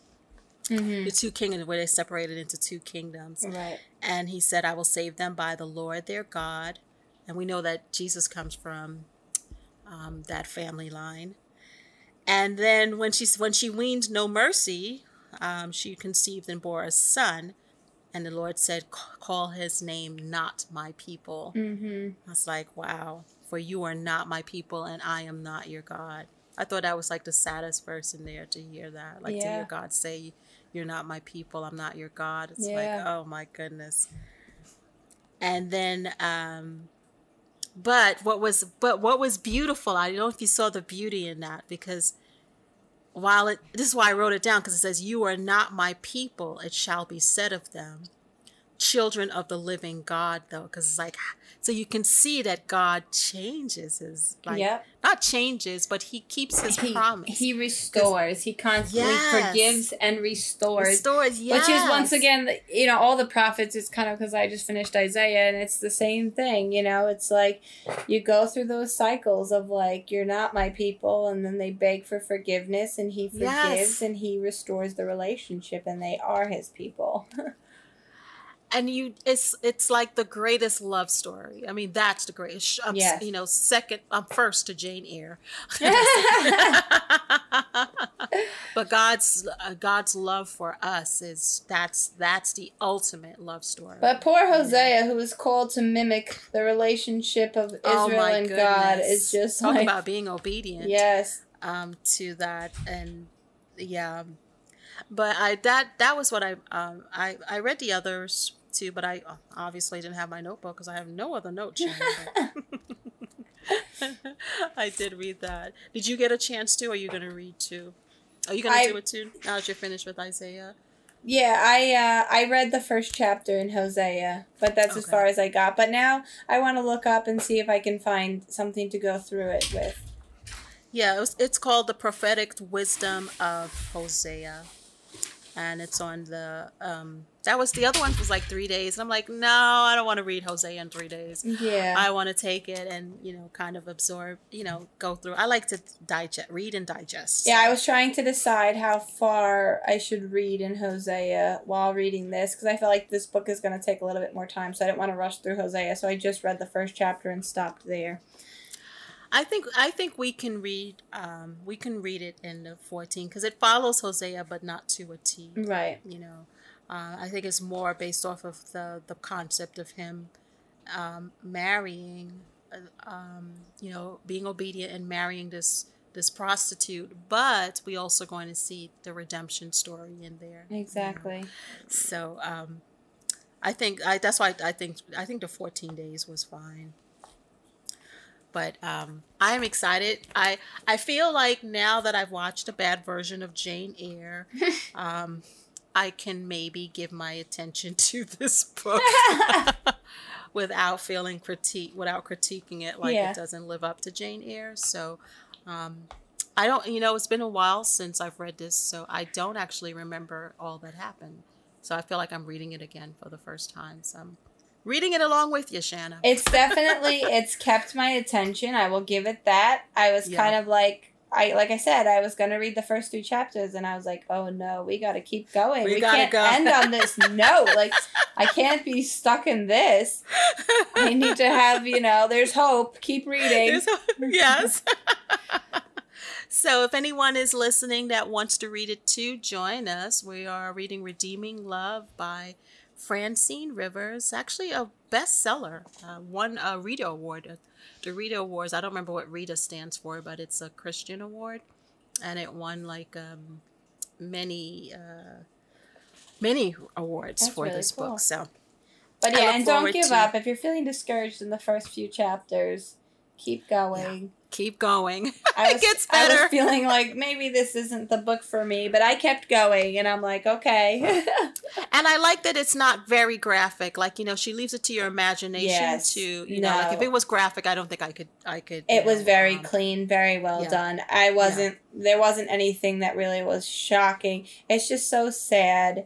hmm the two kingdoms, where they separated into two kingdoms. right. And he said, I will save them by the Lord their God. And we know that Jesus comes from um, that family line. And then when she when she weaned no mercy, um, she conceived and bore a son. And the Lord said, "Call his name not my people." hmm I was like, wow, for you are not my people and I am not your God. I thought that was like the saddest verse in there to hear that. Like to hear God say, You're not my people, I'm not your God. It's Yeah. like, oh my goodness. And then um but what was but what was beautiful, I don't know if you saw the beauty in that because while it this is why I wrote it down because it says, You are not my people, it shall be said of them children of the living God, though, because it's like, so you can see that God changes his, like, Yep. not changes, but he keeps his He, promise. he restores. He constantly Yes. forgives and restores. Restores, yes. Which is once again, you know, all the prophets. It's kind of because I just finished Isaiah, and it's the same thing. You know, it's like you go through those cycles of like you're not my people, and then they beg for forgiveness, and he forgives, Yes. and he restores the relationship, and they are his people. and you, it's it's like the greatest love story. I mean, that's the greatest. Um, Yes. You know, second, i'm first to Jane Eyre. but God's uh, God's love for us is that's that's the ultimate love story. But poor Hosea, who is called to mimic the relationship of Israel Oh and God, is just talk like about being obedient. yes, um to that and yeah but i that that was what i um i i read the others too but i obviously didn't have my notebook because i have no other notes i did read that did you get a chance to or are you gonna read too are you gonna I- do it too now that you're finished with isaiah yeah. I uh, I read the first chapter in Hosea, but that's as far as I got. But now I want to look up and see if I can find something to go through it with. yeah it was, it's called the prophetic wisdom of hosea and it's on the um that was the other one was like three days and i'm like no i don't want to read hosea in three days Yeah. I want to take it and you know kind of absorb, you know, go through. I like to digest, read and digest. yeah, I was trying to decide how far I should read in Hosea while reading this because I felt like this book is going to take a little bit more time, so I didn't want to rush through Hosea. So I just read the first chapter and stopped there. I think I think we can read um, we can read it in the 14 because it follows Hosea but not to a T. Right. You know, uh, I think it's more based off of the the concept of him um, marrying, uh, um, you know, being obedient and marrying this this prostitute. But we also going to see the redemption story in there. you know. Exactly. So um, I think I, that's why I think I think the 14 days was fine. But um, I'm excited. I I feel like now that I've watched a bad version of Jane Eyre, um, I can maybe give my attention to this book without feeling critique without critiquing it like Yeah. it doesn't live up to Jane Eyre. So um, I don't, you know, it's been a while since I've read this, so I don't actually remember all that happened. So I feel like I'm reading it again for the first time. So I'm reading it along with you, Shanna. It's definitely it's kept my attention. I will give it that. I was Yeah. kind of like I like I said, I was gonna read the first two chapters and I was like, oh no, we gotta keep going. We We, can't go." end on this note. Like I can't be stuck in this. I need to have, you know, there's hope. Keep reading. yes. so if anyone is listening that wants to read it too, join us. We are reading Redeeming Love by Francine Rivers. Actually, a bestseller. Uh, won a Rita Award. Uh, The Rita Awards, I don't remember what Rita stands for, but it's a Christian award. And it won like um, many, uh, many awards That's for really this cool. book. So But yeah, and don't give to- up. If you're feeling discouraged in the first few chapters, keep going. keep going. I It was, gets I better. was feeling like maybe this isn't the book for me, but I kept going and I'm like, okay. And I like that it's not very graphic. Like you know, she leaves it to your imagination. Yes. To you know, like if it was graphic, I don't think I could. I could. it was know, very um, clean, very well yeah. done. I wasn't there wasn't anything that really was shocking. It's just so sad.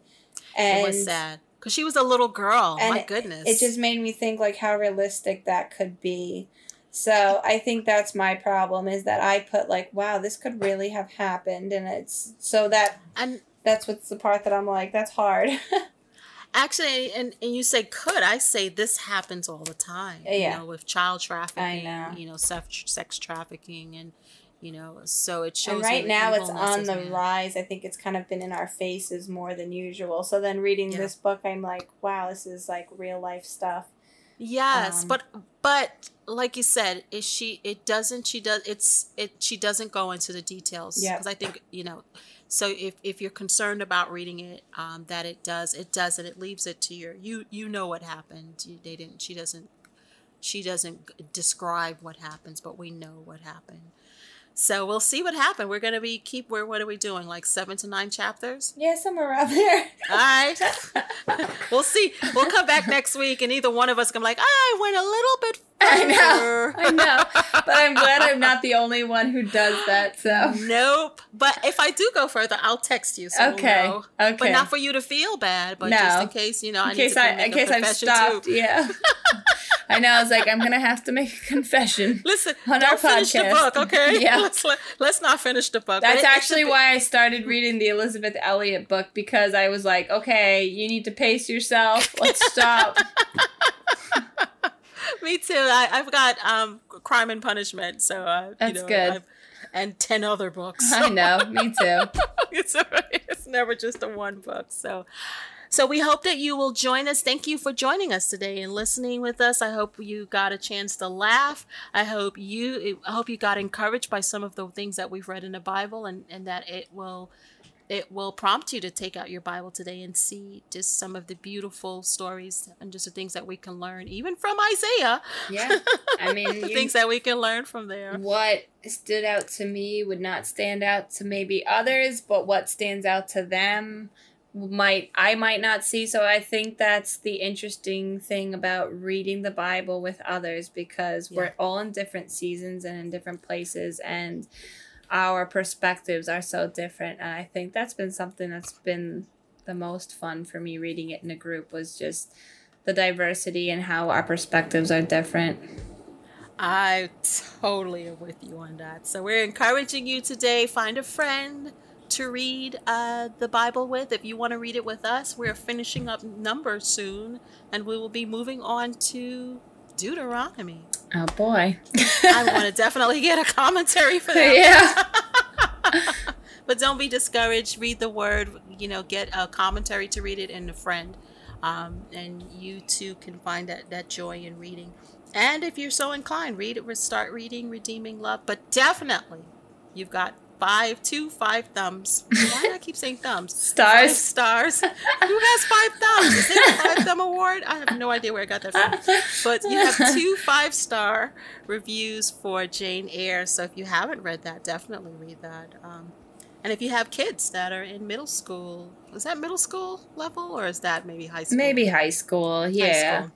And It was sad because she was a little girl. My goodness. it just made me think like how realistic that could be. So I think that's my problem is that I put like, wow, this could really have happened, and it's so that and that's what's the part that I'm like, that's hard. actually, and, and you say could I say this happens all the time? Yeah. You know, with child trafficking. know. You know, sex sex trafficking, and you know, so it shows. and right now it's on the man. rise. I think it's kind of been in our faces more than usual. So then reading Yeah. this book, I'm like, wow, this is like real life stuff. Yes, Um, but but like you said, is she? It doesn't. She does. It's it. She doesn't go into the details. Yep. Because I think you know. So if if you're concerned about reading it, um, that it does, it does, and it leaves it to your you you know what happened. You, they didn't. She doesn't. She doesn't describe what happens, but we know what happened. So we'll see what happened. We're gonna be keep. Where what are we doing? Like seven to nine chapters. Yeah, somewhere around there. All right. we'll see. We'll come back next week, and either one of us can be like, ah, I went a little bit I know. I know. But I'm glad I'm not the only one who does that. So Nope. But if I do go further, I'll text you. So Okay, We'll know. But not for you to feel bad, but No. just in case, you know, I in need case I, in case I've stopped, too. yeah. I know. I was like, I'm gonna have to make a confession. Listen, On don't our finish the book, okay? Yeah. Let's, let, let's not finish the book. That's it- it actually be- why I started reading the Elisabeth Elliot book because I was like, okay, you need to pace yourself. Let's stop. Me too. I, I've got um, Crime and Punishment, so uh, That's you know, good. I've- and ten other books. I know. Me too. it's. It's never just a one book. So, so we hope that you will join us. Thank you for joining us today and listening with us. I hope you got a chance to laugh. I hope you. I hope you got encouraged by some of the things that we've read in the Bible, and and that it will. It will prompt you to take out your Bible today and see just some of the beautiful stories and just the things that we can learn, even from Isaiah. Yeah. I mean, the you- things that we can learn from there. what stood out to me would not stand out to maybe others, but what stands out to them might I might not see. So I think that's the interesting thing about reading the Bible with others because Yeah. we're all in different seasons and in different places and our perspectives are so different. And I think that's been something that's been the most fun for me reading it in a group was just the diversity and how our perspectives are different. I totally am with you on that. So we're encouraging you today. Find a friend to read uh, the Bible with. If you want to read it with us, we're finishing up Numbers soon, and we will be moving on to Deuteronomy. Oh boy. I want to definitely get a commentary for that. yeah. but don't be discouraged. Read the word. You know, get a commentary to read it and a friend, um, and you too can find that that joy in reading. And if you're so inclined, read it. Start reading Redeeming Love. But definitely, you've got five, two, five thumbs. Why do I keep saying thumbs? Stars. Five stars. Who has five thumbs? Is there a five thumb award? I have no idea where I got that from. But you have two five star reviews for Jane Eyre. So if you haven't read that, definitely read that. Um, and if you have kids that are in middle school, is that middle school level or is that maybe high school? Maybe high school. Yeah. High school.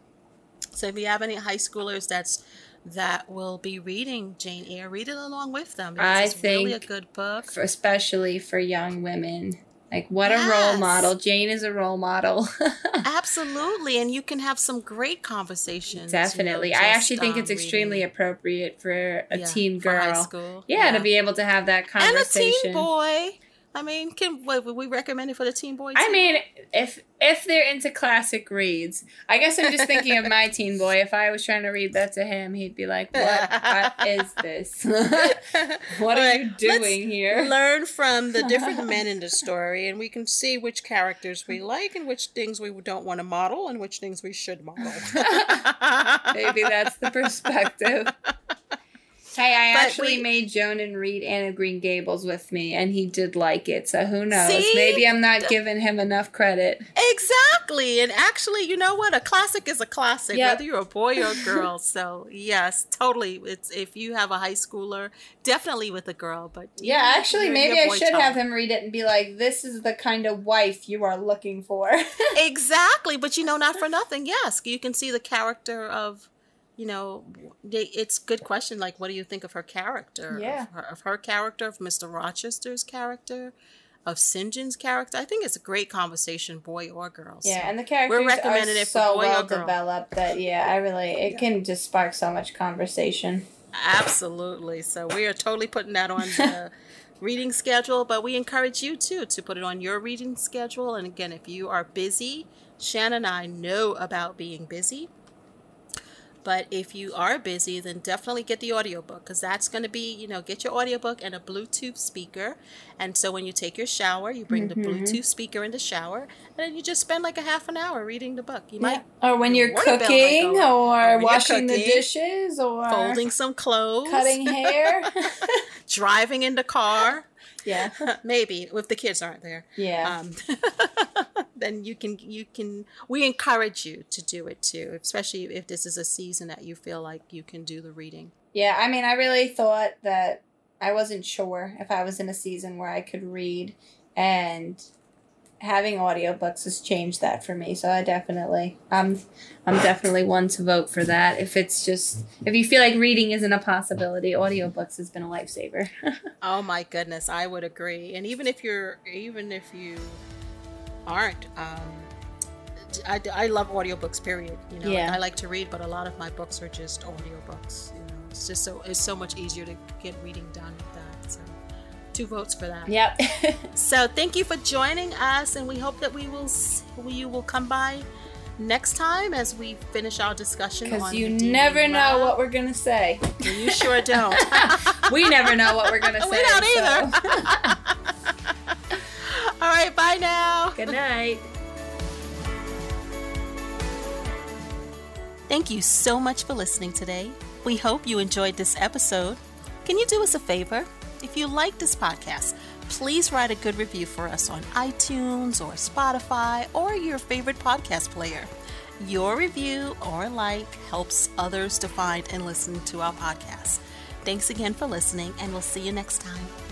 So if you have any high schoolers that's that will be reading Jane Eyre, read it along with them. I it's think really a good book, for, especially for young women. Like what yes. a role model! Jane is a role model. Absolutely, and you can have some great conversations. Definitely, you know, just, I actually think um, it's extremely reading. appropriate for a yeah, teen girl. Yeah, yeah, to be able to have that conversation. And a teen boy. I mean, can what would we recommend it for the teen boys? I mean, if if they're into classic reads, I guess I'm just thinking of my teen boy. If I was trying to read that to him, he'd be like, "What, is this? what are you doing here?" Learn from the different men in the story, and we can see which characters we like and which things we don't want to model and which things we should model. Maybe that's the perspective. Hey, I but actually we, made Jonan read Anne of Green Gables with me, and he did like it. So who knows? See? Maybe I'm not giving him enough credit. Exactly. And actually, you know what? A classic is a classic, yep. whether you're a boy or a girl. so yes, totally. It's if you have a high schooler, definitely with a girl. But yeah, actually, maybe I should have him read it and be like, "This is the kind of wife you are looking for." exactly. But you know, not for nothing. Yes, you can see the character of you know, they, it's good question. Like, what do you think of her character? Yeah. Of her, of her character, of Mr. Rochester's character, of St. John's character. I think it's a great conversation, boy or girl. Yeah, so and the characters we're recommending it for so boy well or girl. developed that yeah, I really it yeah. can just spark so much conversation. Absolutely. So we are totally putting that on the reading schedule, but we encourage you too to put it on your reading schedule. And again, if you are busy, Shanna and I know about being busy. But if you are busy, then definitely get the audiobook because that's going to be, you know, get your audiobook and a Bluetooth speaker. And so when you take your shower, you bring mm-hmm. the Bluetooth speaker in the shower and then you just spend like a half an hour reading the book. You yeah. might Or when you're cooking or, or washing cooking, the dishes or folding some clothes, cutting hair, driving in the car. Yeah. Maybe if the kids aren't there. Yeah. Um, then you can you can we encourage you to do it too, especially if this is a season that you feel like you can do the reading. Yeah, I mean, I really thought that I wasn't sure if I was in a season where I could read and having audiobooks has changed that for me. So I definitely I'm I'm definitely one to vote for that. If it's just if you feel like reading isn't a possibility, audiobooks has been a lifesaver. oh my goodness, I would agree. And even if you're even if you aren't um I, I love audiobooks period you know yeah. i like to read but a lot of my books are just audiobooks you know it's just so it's so much easier to get reading done with that so two votes for that yep so thank you for joining us and we hope that we will you will come by next time as we finish our discussion because you never know what we're gonna say you sure don't we never know what we're gonna say we don't either so. all right bye now good night Thank you so much for listening today. We hope you enjoyed this episode. Can you do us a favor? If you like this podcast, please write a good review for us on iTunes or Spotify or your favorite podcast player. Your review or like helps others to find and listen to our podcast. Thanks again for listening, and we'll see you next time.